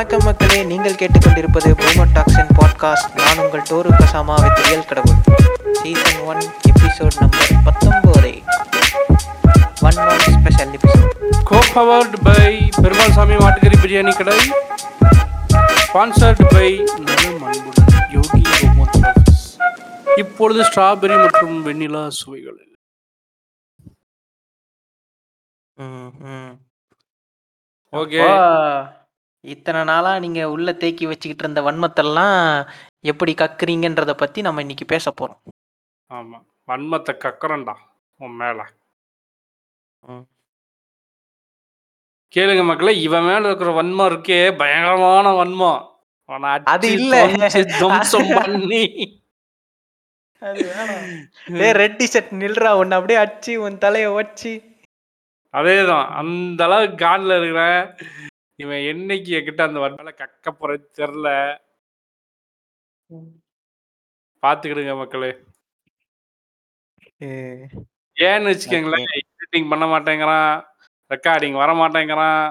வணக்கம் மக்களே நீங்கள் கேட்டுக்கொண்டிருப்பது பூமர் டாக்ஸின் பாட்காஸ்ட் நான் உங்கள் டோரு கசாமா வித் ரியல் கடவுள். சீசன் ஒன் எபிசோட் நம்பர் பத்தொம்போது. One one special episode co powered by Perumal Sami மாட்டுக்கறி பிரியாணி கடை. ஸ்பான்சர்ட் பை நலம் அன்புடன் யோகி இப்பொழுது ஸ்ட்ராபெரி மற்றும் வெண்ணிலா சுவைகள். ஓகே இத்தனை நாளா நீங்க உள்ள தேக்கி வச்சுக்கிட்டு இருந்த வன்மத்தெல்லாம் எப்படி கக்குறீங்கன்றத பத்தி நம்ம இன்னைக்கு பேச போறோம். ஆமாம் வன்மத்தை கக்கறண்டா உன் மேலே. கேளுங்க மக்களே இவன் மேல இருக்கிற வன்மம் இருக்கே பயங்கரமான வன்மம். அது இல்ல. பண்ணி. ரெட் டிஷர்ட் நில்றா உன்னை அப்படியே அடிச்சு உன் தலைய வச்சு அதேதான். அந்த அளவுக்கு காட்ல இருக்கிற இவன் என்னைக்கு என்கிட்ட அந்த வன்மல கக்க போறது தெரில. பாத்துக்கிடுங்க மக்களே. ஏன்னு வச்சுக்கோங்களேன் எடிட்டிங் பண்ண மாட்டேங்கிறான் ரெக்கார்டிங் வர மாட்டேங்கிறான்.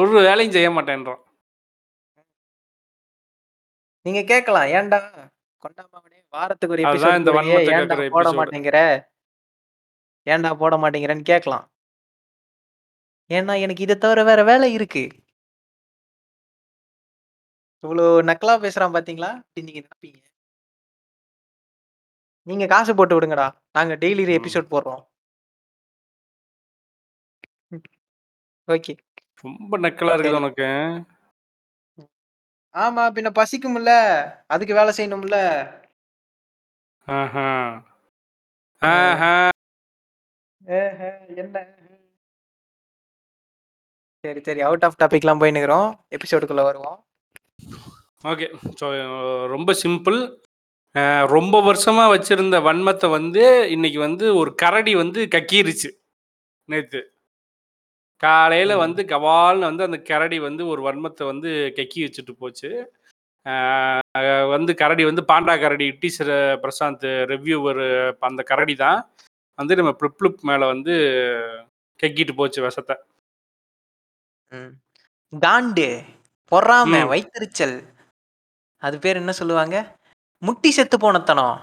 ஒரு வேலையும் செய்ய மாட்டேன்றான். நீங்க கேட்கலாம் ஏன்டா கொண்டாமாவனே வாரத்துக்கு ஒரு இந்த எபிசோட் போட. மாட்டேங்கிற? ஏன்டா போட மாட்டேங்கிறேன்னு கேட்கலாம். ஏன்னா எனக்கு இதை தவிர வேற வேலை இருக்கு. இவ்வளோ நக்கலா பேசுறான் பாத்தீங்களா? அப்படி நீங்க நினைப்பீங்க. நீங்க காசு போட்டு விடுங்கடா. நாங்க டெய்லி ம். எபிசோட் போடுறோம். ஓகே. ரொம்ப நக்கலா இருக்குது சரி. உனக்கு. ஆமா பின்ன பசிக்கும்ல. அதுக்கு வேலை செய்யணும்ல. ஆஹா. ஆஹா. ஏஹே, என்ன? சரி சரி. Out of டாபிக்லாம் போயின்னுக்குறோம். எபிசோடுக்குள்ள வருவோம். ஓகே ஸோ ரொம்ப சிம்பிள் ரொம்ப வருஷமா வச்சிருந்த வன்மத்தை வந்து இன்னைக்கு வந்து ஒரு கரடி வந்து கக்கிருச்சு. நேத்து. காலையில. வந்து கவால்னு வந்து அந்த கரடி வந்து ஒரு வன்மத்தை வந்து கக்கி வச்சுட்டு போச்சு. வந்து கரடி வந்து பாண்டா கரடி டீச்சர் பிரசாந்த் ரிவ்யூவர் அந்த கரடி தான் வந்து நம்ம ப்ளிப் மேல வந்து கக்கிட்டு போச்சு விஷத்தை. ம். காண்டு பொறாம ம். அது பேர் என்ன சொல்லுவாங்க? முட்டி செத்து போனத்தனம்.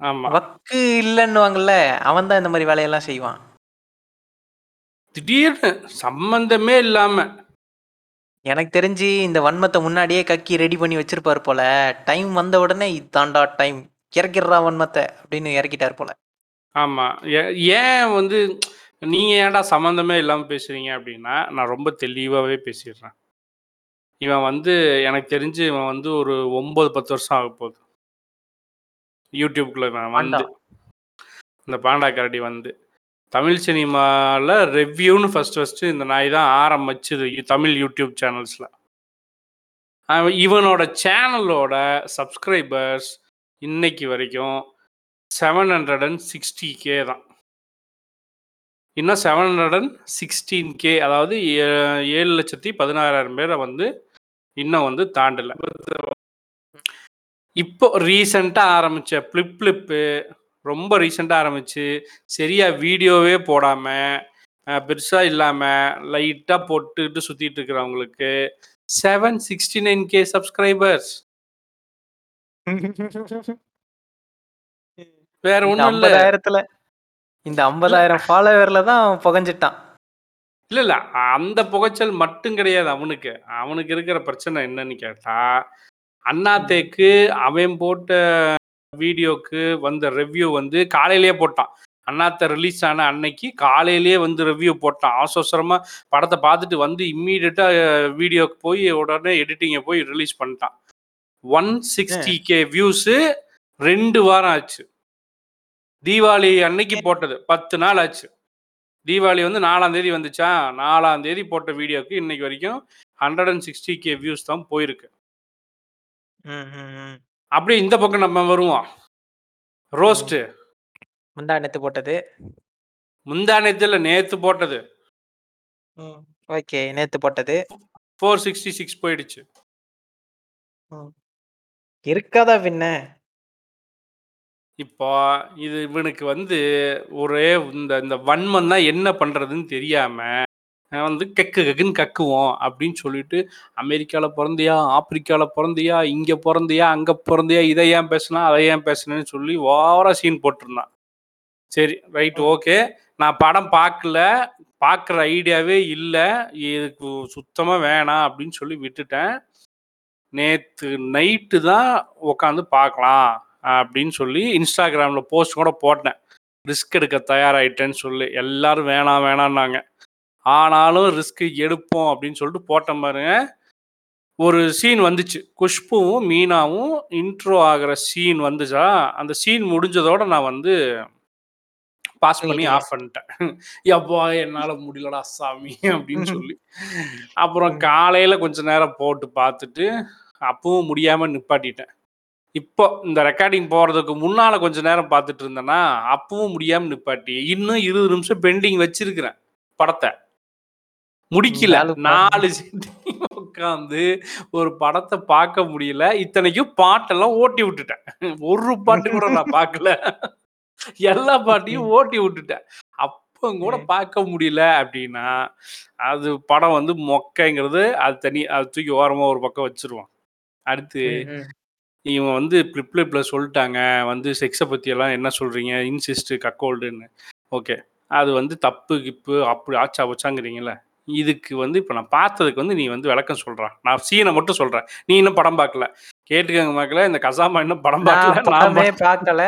ஆமா. வக்கு இல்லைன்னுவாங்கல்ல அவன் தான் இந்த மாதிரி வேலையெல்லாம் செய்வான். திடீர்னு சம்பந்தமே இல்லாம. எனக்கு தெரிஞ்சு இந்த வன்மத்தை முன்னாடியே கக்கி ரெடி பண்ணி வச்சிருப்பாரு போல. டைம் வந்த உடனே இதாண்டா டைம். இறக்கிடுறா வன்மத்தை அப்படின்னு இறக்கிட்டார் போல. ஆமா. ஏ- ஏன் வந்து நீங்க ஏன்டா சம்மந்தமே இல்லாம பேசுறீங்க அப்படின்னா நான் ரொம்ப தெளிவாவே பேசிடுறேன். இவன் வந்து எனக்கு தெரிஞ்சு இவன் வந்து ஒரு ஒன்பது பத்து வருஷம் ஆக போகுது. யூடியூப்குள்ள இவன் வந்து. இந்த பாண்டா கரடி வந்து. தமிழ் சினிமாவில் ரெவ்யூன்னு ஃபர்ஸ்ட் ஃபஸ்ட்டு இந்த நாய் தான் ஆரம்பிச்சுது தமிழ் யூடியூப் சேனல்ஸில் இவனோட சேனலோட சப்ஸ்கிரைபர்ஸ் இன்னைக்கு வரைக்கும் seven hundred and sixty K தான். இன்னும் seven hundred and sixteen K அதாவது ஏ- ஏழு லட்சத்தி பதினாறாயிரம் பேரை வந்து இன்னும் வந்து தாண்டல. இப்போ ரீசெண்டாக ஆரம்பிச்ச ஃப்ளிப் ஃப்ளிப்பு ரொம்ப ரீசெண்டாக ஆரம்பிச்சு சரியா வீடியோவே போடாமல் பெருசாக இல்லாமல் லைட்டாக போட்டுட்டு சுற்றிட்டு இருக்கிறவங்களுக்கு seven sixty nine K subscribers வேற ஒன்றும் இல்லை. இந்த ஐம்பதாயிரம் ஃபாலோவர்ல தான் அவன் புகஞ்சிட்டான். இல்ல இல்ல அந்த புகைச்சல் மட்டும் கிடையாது அவனுக்கு. அவனுக்கு இருக்கிற பிரச்சனை என்னன்னு கேட்டா அண்ணாத்தேக்கு அவன் போட்ட வீடியோக்கு வந்த ரிவ்யூ வந்து காலையிலேயே போட்டான். அண்ணாத்த ரிலீஸ் ஆன அன்னைக்கு காலையிலேயே வந்து ரிவ்யூ போட்டான். அவசர அவசரமா படத்தை பார்த்துட்டு வந்து இம்மீடியட்டா வீடியோக்கு போய் உடனே எடிட்டிங்கை போய் ரிலீஸ் பண்ணிட்டான். ஒன் சிக்ஸ்டி கே வியூஸு ரெண்டு வாரம் ஆச்சு. தீபாவளி அன்னைக்கு போட்டது. பத்து நாள் ஆச்சு. தீபாவளி வந்து நாலாம் தேதி வந்துச்சா? நாலாம் தேதி போட்ட வீடியோக்கு இன்னைக்கு வரைக்கும் hundred and sixty K views தான் போயிருக்கு. அப்படியே இந்த பக்கம் நம்ம வருவோம். ரோஸ்ட்டு முந்தா நேத்து போட்டது. முந்தா நேத்துல நேத்து போட்டது. ஓகே நேத்து போட்டது. ஃபோர் சிக்ஸ்டி சிக்ஸ் போயிடுச்சு இருக்காதா பின்ன? இப்போ இது இவனுக்கு வந்து ஒரே இந்த இந்த வன்மன் தான் என்ன பண்றதுன்னு தெரியாம வந்து கெக்கு கெக்குன்னு கக்குவோம் அப்படின்னு சொல்லிட்டு அமெரிக்காவில் பிறந்தியா ஆப்பிரிக்காவில் பிறந்தியா இங்கே பிறந்தியா அங்கே பிறந்தியா இதை ஏன் பேசுனா அதை ஏன் பேசுனேன்னு சொல்லி ஓவரா சீன் போட்டிருந்தான். சரி ரைட் ஓகே நான் படம் பார்க்கல பார்க்குற ஐடியாவே இல்லை இதுக்கு சுத்தமாக வேணாம் அப்படின்னு சொல்லி விட்டுட்டேன். நேற்று நைட்டு தான் உட்காந்து பார்க்கலாம். அப்படின்னு சொல்லி இன்ஸ்டாகிராமில் போஸ்ட் கூட போட்டேன். ரிஸ்க் எடுக்க தயாராகிட்டேன்னு சொல்லி. எல்லாரும் வேணாம் வேணான்னாங்க. ஆனாலும் ரிஸ்க் எடுப்போம் அப்படின்னு சொல்லிட்டு போட்டேன் பாருங்க. ஒரு சீன் வந்துச்சு. குஷ்புவும் மீனாவும் இன்ட்ரோ ஆகிற சீன் வந்துச்சா? அந்த சீன் முடிஞ்சதோட நான் வந்து பாஸ் பண்ணி. ஆஃப் பண்ணிட்டேன். எப்பா என்னால முடியலடா சாமி அப்படின்னு சொல்லி. அப்புறம் காலையில கொஞ்ச நேரம் போட்டு பார்த்துட்டு அப்பவும் முடியாம நிப்பாட்டிட்டேன். இப்போ இந்த ரெக்கார்டிங் போறதுக்கு முன்னால கொஞ்ச நேரம் பார்த்துட்டு இருந்தேன்னா அப்பவும் முடியாம நிப்பாட்டி. இன்னும் இருபது நிமிஷம் பெண்டிங் வச்சிருக்கிறேன் படத்தை. முடிக்கல. நாலு உட்காந்து ஒரு படத்தை பார்க்க முடியல. இத்தனைக்கும் பாட்டெல்லாம் ஓட்டி விட்டுட்டேன். ஒரு பாட்டு கூட நான் பார்க்கல. எல்லா பாட்டையும் ஓட்டி விட்டுட்டேன். அப்போ கூட. பார்க்க முடியல அப்படின்னா அது படம் வந்து மொக்கைங்கிறது அது தனி அது தூக்கி ஓரமா ஒரு பக்கம் வச்சிருவான் அடுத்து இவங்க வந்து ப்ரிப்ளேப்ல சொல்லிட்டாங்க. வந்து செக்ஸை பத்தி எல்லாம் என்ன சொல்றீங்க? இன்சிஸ்ட் கக்கோல்டுன்னு ஓகே அது வந்து தப்பு கிப்பு அப்படி ஆச்சா வச்சாங்கிறீங்களே இதுக்கு வந்து இப்போ நான் பார்த்ததுக்கு வந்து நீ வந்து விளக்கம் சொல்ற. நான் சீனை மட்டும் சொல்றேன். நீ இன்னும் படம் பார்க்கல. கேட்டுக்கங்க மக்களே இந்த கசாமா இன்னும் படம் பார்க்கல. நான் பார்க்கல.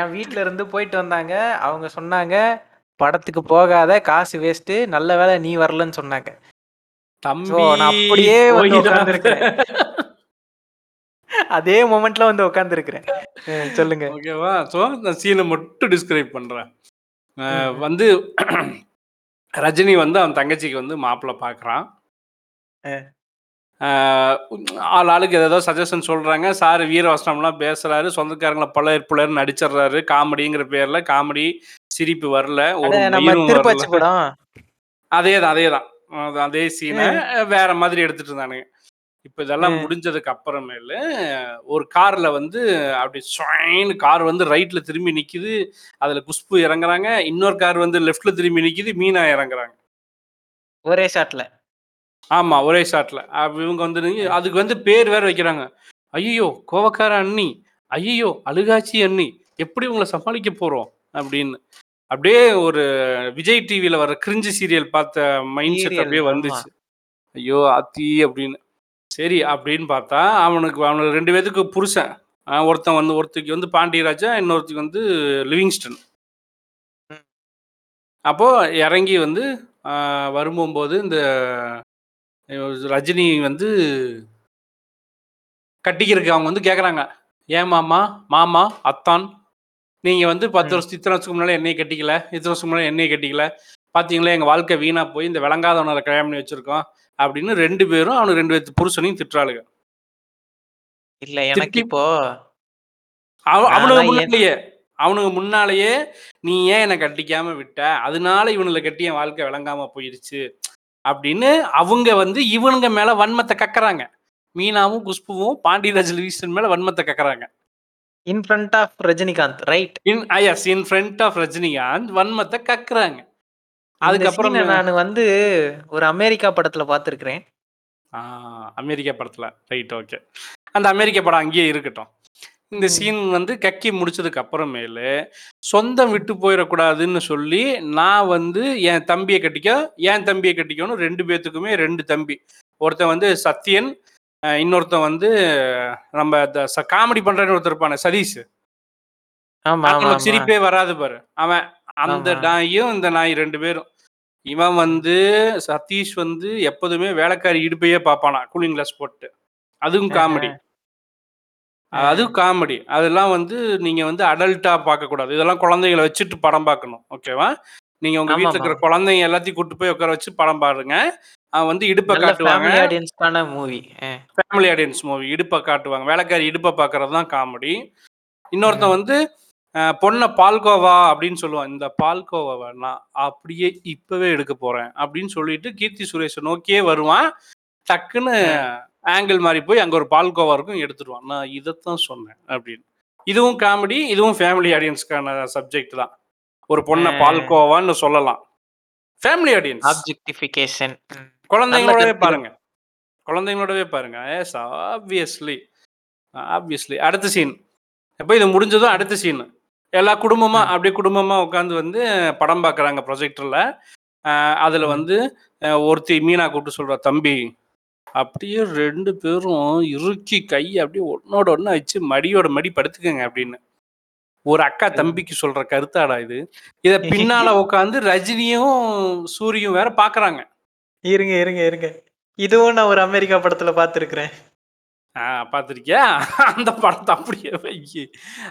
என் வீட்ல இருந்து போயிட்டு வந்தாங்க. அவங்க சொன்னாங்க படத்துக்கு போகாத காசு வேஸ்ட் நல்ல வேளை நீ வரலன்னு சொன்னாங்க. தம்பி நான் அப்படியே. அதே மொமெண்ட்ல வந்து உட்கார்ந்துருக்கிறேன் சொல்லுங்க. ஓகேவா? ஸோ நான் சீனை மட்டும் டிஸ்கிரைப் பண்ணுறேன் ம். வந்து ரஜினி வந்து அவன் தங்கச்சிக்கு வந்து மாப்பிள்ளை பார்க்குறான். ஆள் ஆளுக்கு ஏதோ சஜஷன் சொல்கிறாங்க சார் வீரவசனம்லாம் பேசுகிறாரு சொந்தக்காரங்களை பல புலர் நடிச்சிடுறாரு. காமெடிங்கிற பேரில் காமெடி சிரிப்பு வரல. ஒரு அதே தான் அதே தான் அதே சீனை வேற மாதிரி எடுத்துட்டு இருந்தானுங்க. இப்போ இதெல்லாம். முடிஞ்சதுக்கு அப்புறமேலு ஒரு கார்ல வந்து அப்படி ஸ்வைன்னு கார் வந்து ரைட்ல திரும்பி நிக்குது. அதுல குஷ்பு இறங்குறாங்க. இன்னொரு கார் வந்து லெஃப்ட்ல திரும்பி நிக்குது. மீனா இறங்குறாங்க. ஒரே ஷாட்ல. ஆமா ஒரே ஷாட்ல. இவங்க வந்து அதுக்கு வந்து பேர் வேற வைக்கிறாங்க. ஐயோ கோவக்கார அண்ணி. ஐயோ அழுகாச்சி அண்ணி. எப்படி உங்களை சமாளிக்க போறோம்? அப்படின்னு அப்படியே ஒரு விஜய் டிவியில வர கிரிஞ்சு சீரியல் பார்த்த மைண்ட் செட் அப்படியே. வந்துச்சு. ஐயோ அத்தி அப்படின்னு சரி அப்படின்னு பார்த்தா அவனுக்கு அவனுக்கு ரெண்டு பேத்துக்கு புருஷன். ஒருத்தன் வந்து ஒருத்திக்கு வந்து பாண்டியராஜா இன்னொருத்திக்கு வந்து லிவிங்ஸ்டன். ம். அப்போ இறங்கி வந்து வரும்போது இந்த ரஜினி வந்து கட்டிக்கிறதுக்கு அவங்க வந்து கேட்குறாங்க ஏன் மாமா? மாமா? அத்தான்? நீங்கள் வந்து பத்து ம். வருஷம் இத்தனை வருஷத்துக்கு முன்னாடி என்னையை கட்டிக்கல? இத்தனை வருஷத்துக்கு முன்னாடி என்னையை கட்டிக்கல? பார்த்தீங்களா எங்கள் வாழ்க்கை வீணாக போய் இந்த விளங்காதவனை கல்யாணம் பண்ணி வச்சுருக்கோம். அப்படின்னு ரெண்டு பேரும் அவனுக்கு ரெண்டு பேர்த்து புருஷனையும் திட்டுறாளுங்க. இல்ல எனக்கு இப்போ அவ- அவனுக்கு முன்னாலேயே அவனுக்கு முன்னாலேயே நீ ஏன் என்னை கட்டிக்காம விட்ட? அதனால இவனுல கட்டி என் வாழ்க்கை விளங்காம போயிருச்சு. அப்படின்னு அவங்க வந்து இவனுங்க மேல வன்மத்தை கக்கறாங்க. மீனாவும் குஷ்புவும் பாண்டியராஜ் லிவிஸ்டன் மேல வன்மத்தை கக்கறாங்க. In front of Rajinikanth right in eyes in front of Rajinikanth வன்மத்தை கக்குறாங்க. அதுக்கப்புறம் அதுக்கப்புறம் நான் வந்து ஒரு அமெரிக்கா படத்துல பார்த்திருக்கிறேன் ஆ, அமெரிக்கா படத்துல. Right okay. அந்த அமெரிக்கா படம் அங்கேயே இருக்கட்டும். இந்த ம். சீன் வந்து கக்கி முடிச்சதுக்கு அப்புறமேலு சொந்தம் விட்டு போயிடக்கூடாதுன்னு சொல்லி நான் வந்து என் தம்பியை கட்டிக்க என் தம்பியை கட்டிக்கணும். ரெண்டு பேத்துக்குமே ரெண்டு தம்பி. ஒருத்தன் வந்து சத்யன் அஹ் இன்னொருத்தன் வந்து நம்ம காமெடி பண்றேன்னு ஒருத்தர் இருப்பானே சதீஷ். ஆமா ஆமா நமக்கு ஆமா. சிரிப்பே வராது பாரு. அவன் அந்த. நாயும் இந்த நாய் ரெண்டு பேரும். இவன் வந்து சதீஷ் வந்து எப்போதுமே வேலைக்காரி இடுப்பையே பார்ப்பானா கூலிங் கிளாஸ் போட்டு. அதுவும் காமெடி அதுவும் காமெடி அதெல்லாம் வந்து நீங்க வந்து அடல்ட்டா பார்க்க கூடாது இதெல்லாம் குழந்தைகளை வச்சுட்டு படம் பார்க்கணும். ஓகேவா நீங்க உங்க வீட்டுல. இருக்கிற குழந்தைங்க எல்லாத்தையும் கூட்டு போய் உட்கார வச்சு படம் பாருங்க. அவன் வந்து இடுப்பை காட்டுவாங்க. ஆடியன்ஸ்க்கான மூவி ஃபேமிலி ஆடியன்ஸ் மூவி இடுப்பை காட்டுவாங்க. வேலைக்காரி இடுப்பை பார்க்கறது தான் காமெடி இன்னொருத்தன் வந்து பொண்ணை பால்கோவா அப்படின்னு சொல்லுவான் இந்த பால்கோவாவை நான் அப்படியே இப்பவே எடுக்க போறேன் அப்படின்னு சொல்லிட்டு கீர்த்தி சுரேஷை நோக்கியே வருவான். டக்குன்னு ஆங்கிள் மாதிரி போய் அங்க ஒரு பால்கோவா இருக்கும் எடுத்துருவான் நான் இதைத்தான் சொன்னேன் அப்படின்னு. இதுவும் காமெடி இதுவும் ஃபேமிலி ஆடியன்ஸ்க்கான சப்ஜெக்ட் தான். ஒரு பொண்ணை. பால்கோவான்னு சொல்லலாம். ஃபேமிலி ஆடியன்ஸ் ஆப்ஜெக்டிஃபிகேஷன் குழந்தைங்களோடவே. பாருங்க. குழந்தைங்களோடவே பாருங்க. எஸ் ஆப்வியஸ்லி ஆப்வியஸ்லி அடுத்த சீன் எப்போ இது முடிஞ்சதும் அடுத்த சீன் எல்லா குடும்பமா. அப்படியே குடும்பமா உட்காந்து வந்து படம் பார்க்குறாங்க ப்ரொஜெக்டர்ல அதுல. வந்து ஒருத்தி மீனா கூப்பிட்டு சொல்றா தம்பி அப்படியே ரெண்டு பேரும் இறுக்கி கை அப்படியே ஒன்னோட ஒன்று வச்சு மடியோட மடி படுத்துக்கங்க அப்படின்னு. ஒரு அக்கா தம்பிக்கு சொல்ற கருத்தாடா இது. இத பின்னால உட்காந்து ரஜினியும் சூரியும் வேற பாக்குறாங்க. இருங்க இருங்க இருங்க. இதுவும் நான் ஒரு அமெரிக்கா படத்துல பார்த்துருக்கிறேன் பார்த்துருக்கியா? அந்த படத்தை அப்படியே வைக்கி.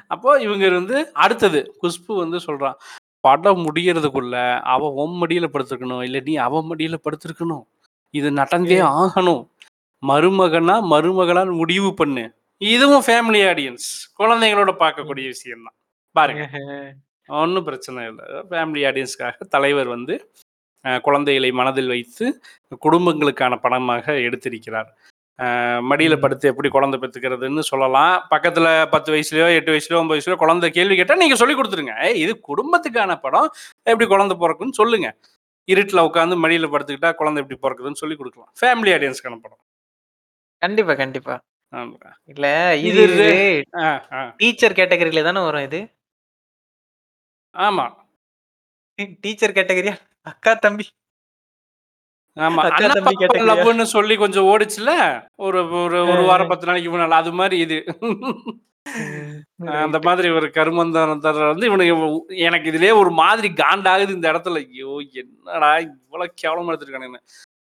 அப்போ இவங்க வந்து அடுத்தது குஷ்பு வந்து சொல்றான் படம் முடியறதுக்குள்ள அவ உன் மடியில படுத்திருக்கணும். இல்ல நீ அவ மடியில படுத்திருக்கணும். இது நடந்தே ஆகணும். மருமகனா மருமகளான்னு முடிவு பண்ணு. இதுவும் ஃபேமிலி ஆடியன்ஸ் குழந்தைங்களோட பார்க்கக்கூடிய விஷயம் தான் பாருங்க ஒன்றும் பிரச்சனை இல்லை. ஃபேமிலி ஆடியன்ஸ்க்காக தலைவர் வந்து குழந்தைகளை மனதில் வைத்து குடும்பங்களுக்கான படமாக எடுத்திருக்கிறார். மடியில. படுத்து எப்படி குழந்தை பெற்றுக்கிறதுன்னு சொல்லலாம். பக்கத்துல பத்து வயசுலயோ எட்டு வயசுலயோ ஒன்பது வயசுலயோ குழந்தை கேள்வி கேட்டா நீங்க சொல்லி கொடுத்துருங்க. இது குடும்பத்துக்கான படம். எப்படி குழந்தை பிறக்குன்னு சொல்லுங்க. இருட்டில் உட்காந்து மடியில படுத்துக்கிட்டா குழந்தை எப்படி பிறக்குதுன்னு சொல்லி கொடுக்கலாம். ஃபேமிலி ஆடியன்ஸ்க்கான படம். கண்டிப்பா கண்டிப்பா. ஆமா. இல்ல இது. டீச்சர் கேட்டகரியில தானே வரும் இது? ஆமா. டீச்சர் கேட்டகரியா அக்கா தம்பி. ஆமா அண்ணா? லவ்னு சொல்லி கொஞ்சம் ஓடிச்சுல? ஒரு ஒரு ஒரு. வாரம் பத்து நாளைக்கு முன்னால அது மாதிரி இது. அந்த மாதிரி ஒரு கருமந்தனத்தர் வந்து இவனுக்கு எனக்கு இதுலயே ஒரு மாதிரி காண்டாகுது இந்த இடத்துல. ஐயோ என்னடா இவ்வளவு கேவலமா எடுத்திருக்கானுன்னு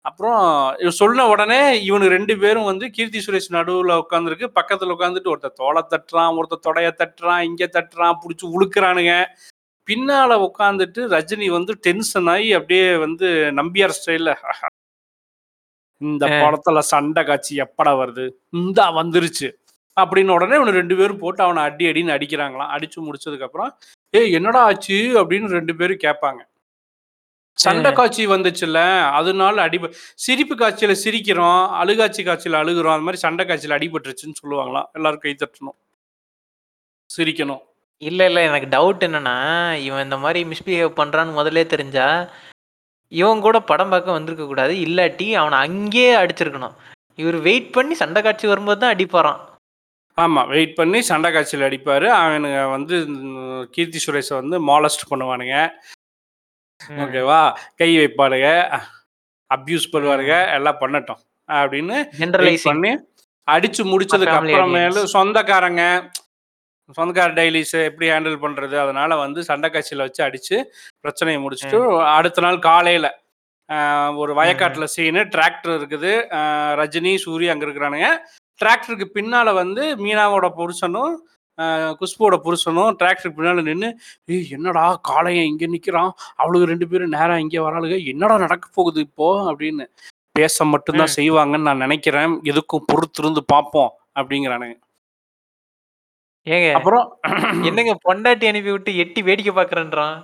அப்புறம் இவன் சொன்ன உடனே இவனு ரெண்டு பேரும் வந்து கீர்த்தி சுரேஷ் நடுவுல உட்காந்துருக்கு பக்கத்துல உட்காந்துட்டு ஒருத்தர் தோலை தட்டுறான் ஒருத்தர் தொடைய தட்டுறான் இங்க தட்டுறான் புடிச்சு உழுக்குறானுங்க. பின்னால உட்காந்துட்டு ரஜினி வந்து டென்ஷன் ஆகி அப்படியே வந்து நம்பியார் ஸ்டைல்ல இந்த. படத்துல சண்டை காட்சி எப்படா வருது? இந்தா வந்துருச்சு. அப்படின்னு உடனே இவனு ரெண்டு பேரும் போட்டு அவனை அடி அடின்னு அடிக்கிறாங்களாம். அடிச்சு முடிச்சதுக்கு அப்புறம் ஏய் என்னடா ஆச்சு? அப்படின்னு ரெண்டு பேரும் கேட்பாங்க. சண்டை. காட்சி வந்துச்சுல்ல அதனால அடி சிரிப்பு காட்சியில சிரிக்கிறோம் அழுகாட்சி காட்சியில அழுகுறோம் அது மாதிரி சண்டை காட்சியில அடிபட்டுருச்சுன்னு சொல்லுவாங்களாம். எல்லாரும் கை தட்டணும். சிரிக்கணும். இல்ல இல்ல. எனக்கு டவுட் என்னன்னா இவன் இந்த மாதிரி மிஸ்பிஹேவ் பண்றான்னு முதல்லே தெரிஞ்சா இவன் கூட படம் பார்க்க வந்திருக்க கூடாது. இல்லாட்டி அவனை அங்கேயே அடிச்சிருக்கணும். இவர் வெயிட் பண்ணி சண்டை காட்சி வரும்போது தான் அடிப்பாராம். ஆமா. வெயிட் பண்ணி சண்டை காட்சியில் அடிப்பாரு. அவனுங்க வந்து கீர்த்தி சுரேஷை வந்து மாலஸ்ட் பண்ணுவானுங்க. ஓகேவா? கை வைப்பானுங்க. அப்யூஸ் பண்ணுவானுங்க. எல்லாம் பண்ணட்டும். அப்படின்னு wait ஜென்ரலைசிங் பண்ணி அடிச்சு முடிச்சதுக்கு family அப்புறமேலு. சொந்தக்காரங்க சொந்தக்கார டைலிஸ் எப்படி ஹேண்டில் பண்றது? அதனால வந்து சண்டை காட்சியில வச்சு அடிச்சு பிரச்சனையை முடிச்சுட்டு அடுத்த நாள் காலையில ஒரு வயக்காட்டுல சீனு டிராக்டர் இருக்குது. ரஜினி சூரி அங்க இருக்கிறானுங்க. டிராக்டருக்கு பின்னால வந்து மீனாவோட புருஷனும் குஷ்புவோட புருஷனும் டிராக்டருக்கு பின்னால நின்று ஏய் என்னடா காளையன் இங்க நிக்கிறான்? அவளுக்கு ரெண்டு பேரும் நேரா இங்கே வராளுங்க. என்னடா நடக்க போகுது இப்போ? அப்படின்னு பேச மட்டும்தான். செய்வாங்கன்னு நான் நினைக்கிறேன். எதுக்கும் பொறுத்திருந்து பார்ப்போம் அப்படிங்கிறானுங்க. ஏங்க அப்புறம் என்னங்க பொண்டாட்டி அனுப்பி விட்டு எட்டி வேடிக்கை பாக்குறேன்றான்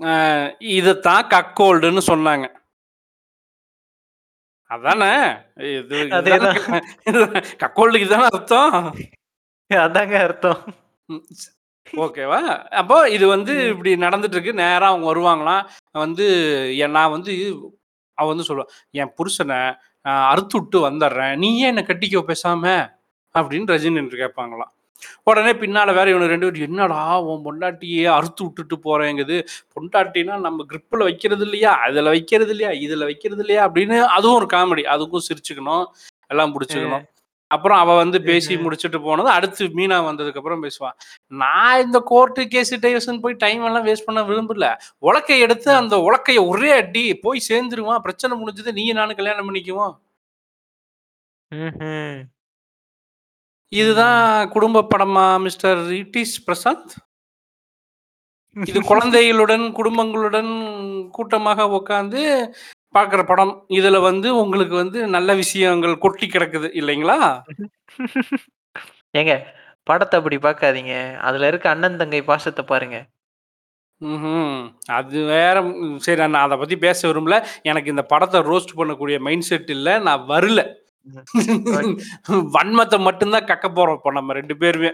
ஆஹ் இதைத்தான் கக்கோல்டுன்னு சொன்னாங்க. அதானே? இது அதேதான். கக்கோல்டுக்கு தானே அர்த்தம்? அதாங்க அர்த்தம். ம், ஸ்- ஓகேவா? அப்போ இது வந்து இப்படி நடந்துட்டு இருக்கு நேரா அவங்க வருவாங்களாம். வந்து என் நான் வந்து அவ வந்து சொல்லுவா என் புருஷனை அறுத்து விட்டு வந்துடுறேன். நீ ஏன் என்னை கட்டிக்க பேசாம? அப்படின்னு ரஜினி என்று கேட்பாங்களாம். உடனே பின்னால வேற இவனு ரெண்டு பேரும் என்னடா உன் பொண்டாட்டியே அறுத்து விட்டுட்டு போறேங்குது. பொண்டாட்டினா நம்ம கிரிப்பில் வைக்கிறது இல்லையா? அதில் வைக்கிறது இல்லையா? இதில் வைக்கிறது இல்லையா? அப்படின்னு அதுவும் ஒரு காமெடி அதுக்கும் சிரிச்சுக்கணும். எல்லாம் பிடிச்சிக்கணும். அப்புறம் அவ வந்து பேசி. முடிச்சுட்டு போனது அடுத்து மீனா வந்ததுக்கு அப்புறம் பேசுவான் நான் இந்த கோர்ட்டு கேஸ் டைவர்ஷன் போய் டைம் எல்லாம் வேஸ்ட் பண்ண விரும்பல. உலக்கை எடுத்து அந்த உலக்கைய ஒரே அடி போய் சேர்ந்துருவான். பிரச்சனை முடிஞ்சது நீ நானும் கல்யாணம் பண்ணிக்குவோம். இதுதான் குடும்ப படமா மிஸ்டர் இட்டிஸ் பிரசாந்த்? இது குழந்தைகளுடன் குடும்பங்களுடன் கூட்டமாக உட்காந்து பார்க்குற படம். இதுல வந்து உங்களுக்கு வந்து நல்ல விஷயங்கள் கொட்டி கிடக்குது இல்லைங்களா? ஏங்க படத்தை அப்படி பார்க்காதீங்க அதுல இருக்க அண்ணன் தங்கை பாசத்தை பாருங்க. ம்ஹும். அது வேற ம், சரி நான் அதை பத்தி பேச விரும்பல. எனக்கு இந்த படத்தை ரோஸ்ட் பண்ணக்கூடிய மைண்ட் செட் இல்ல. நான் வரல. வன்மத்தை மட்டும்தான் கக்க போறோம் இப்போ நம்ம ரெண்டு பேருமே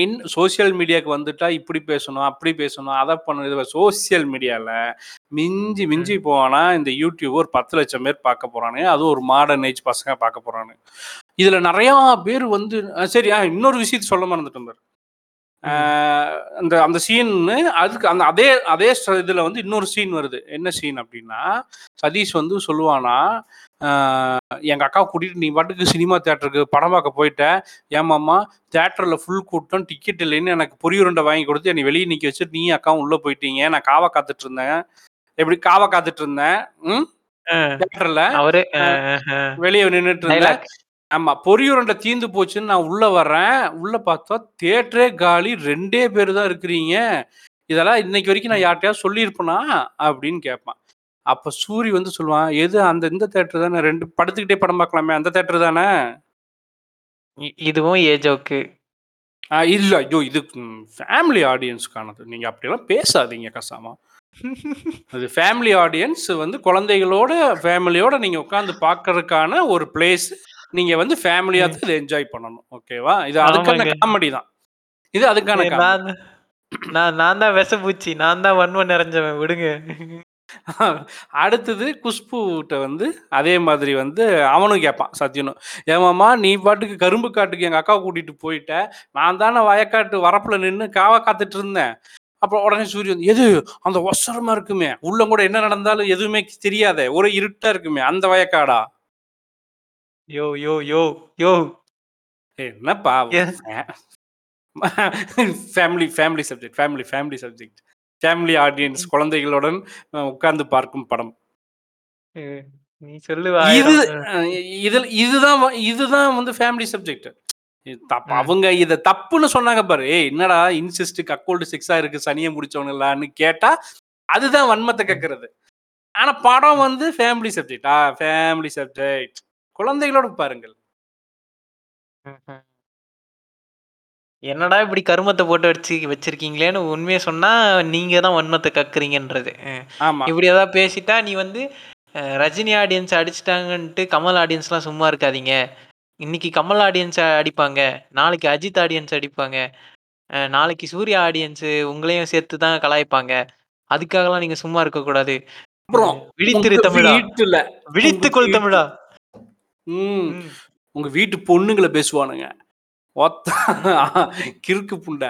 என் சோசியல் மீடியாக்கு வந்துட்டா இப்படி பேசணும், அப்படி பேசணும், அத பண்ணணும். இது சோசியல் மீடியால மிஞ்சி மிஞ்சி. போனா இந்த யூடியூப் ஒரு 10,00,000 பேர் பார்க்க போறானுங்க. அதுவும் ஒரு மாடர்ன் ஏஜ் பசங்க பார்க்க போறானுங்க. இதுல நெறையா பேர் வந்து சரி இன்னொரு விஷயத்த சொல்ல மறந்துட்டேன் பாரு. அந்த அந்த சீன்னு அதுக்கு அந்த அதே அதே இதுல வந்து இன்னொரு சீன் வருது. என்ன சீன் அப்டின்னா, சதீஷ் வந்து சொல்லுவானாம், ஆ எங்க அக்காவ கூட்டிட்டு நீ பாட்டுக்கு சினிமா தியேட்டருக்கு படம் பார்க்க போயிட்ட. ஏமாம்மா தியேட்டர்ல ஃபுல் கூட்டம் டிக்கெட் இல்லைன்னு எனக்கு பொரி உருண்டை வாங்கி குடுத்து என்னைய வெளிய நிக்க வச்சுட்டு நீயும் அக்காவும் உள்ள போயிட்டீங்க. நான் காவ காத்துட்டு இருந்தேன். எப்படி காவ காத்துட்டு இருந்தேன். ம். அ. தியேட்டர்ல. அவரு. வெளிய நின்னுட்டு இருந்தேன். ஆமா. பொரி உருண்டை தீர்ந்து போச்சுன்னு நான் உள்ள வர்றேன். உள்ள பார்த்தா தியேட்டரே காலி 2டே பேரு தான் இருக்கிறீங்க. இதெல்லாம் இன்னைக்கு வரைக்கும் நான் ம். யார்ட்டயாவது சொல்லியிருப்பனா? அப்படின்னு கேட்பான். அப்ப சூரி வந்து சொல்லுவான், எது அந்த இந்த தியேட்டர் தானே 2 படுத்துக்கிட்டே படம் பார்க்கலாமே அந்த தியேட்டர் தானே? இதுவும் ஏ ஜோக்கு. இல்ல. ஐயோ! இது ஃபேமிலி ஆடியன்ஸ்க்கானது. நீங்க அப்படியெல்லாம் பேசாதீங்க கசாமா. அது ஃபேமிலி ஆடியன்ஸ் வந்து குழந்தைகளோட, ஃபேமிலியோட நீங்க உட்கார்ந்து பார்க்கறதுக்கான ஒரு பிளேஸ். நீங்க வந்து ஃபேமிலியா. தான் இத என்ஜாய் பண்ணணும். ஓகேவா? இது அதுக்கான. காமெடி தான். இது அதுக்கான. நான் நான் தான் விஷப்பூச்சி. நான் தான் வன்மம் நிறைஞ்சவன் விடுங்க. அடுத்தது குஷ்புட்ட வந்து அதே மாதிரி வந்து அவனும் கேட்பான் சத்யனும். "ஏமாம்மா நீ பாட்டுக்கு கரும்பு காட்டுக்கு எங்க அக்காவ கூட்டிட்டு போயிட்ட. நான் தானே வயக்காட்டு வரப்புல நின்னு காவ காத்துட்டு இருந்தேன்." அப்புறம் உடனே சூரி வந்து, "எது? அந்த ஒசரமா இருக்குமே. உள்ள கூட என்ன நடந்தாலும் எதுவுமே தெரியாதே. ஒரே இருட்டா இருக்குமே. அந்த வயக்காடா?" யோ யோ யோ யோ. என்னப்பா? Family family subject family family subject. Family audience. குழந்தைகளுடன் உட்கார்ந்து பார்க்கும் படம். நீ சொல்லு இது 1000 அ இதுல இதுதான் இதுதான் வந்து ஃபேமிலி சப்ஜெக்ட். அவங்க இத தப்புன்னு சொன்னாங்க பாரு. "ஏய் என்னடா இன்சிஸ்ட் கக்கோல்டு செக்ஸா இருக்கு சனிய முடிச்சவனுங்களான்னு" கேட்டா, அதுதான் வன்மத்த ம். கக்குறது. ஆனா படம். வந்து ஃபேமிலி சப்ஜெக்ட். Family subject. குழந்தைகளோட பாருங்கள். என்னடா இப்படி கருமத்த போட்டு வச்சு வச்சிருக்கீங்களேன்னு உண்மைய சொன்னா, நீங்க தான் வன்மத்த கக்குறீங்கன்றது. ஆமா. இப்படி ஏதாவது பேசிட்டா, நீ வந்து ரஜினி ஆடியன்ஸ் அடிச்சுட்டாங்கன்ட்டு கமல் ஆடியன்ஸ்லாம் சும்மா இருக்காதீங்க. இன்னைக்கு கமல் ஆடியன்ஸ அடிப்பாங்க. நாளைக்கு அஜித் ஆடியன்ஸ் அடிப்பாங்க. அ நாளைக்கு சூர்யா ஆடியன்ஸ் உங்களையும் சேர்த்து தான் கலாய்ப்பாங்க. அதுக்காகலாம் நீங்க சும்மா இருக்கக்கூடாது. அப்புறம் விழித்திரு உங்க தமிழா! வீட்டுல விழித்துக்கொள் தமிழா! ம். ம். உங்க வீட்டு பொண்ணுங்கள பேசுவானுங்க. கிறுக்கு புண்ட.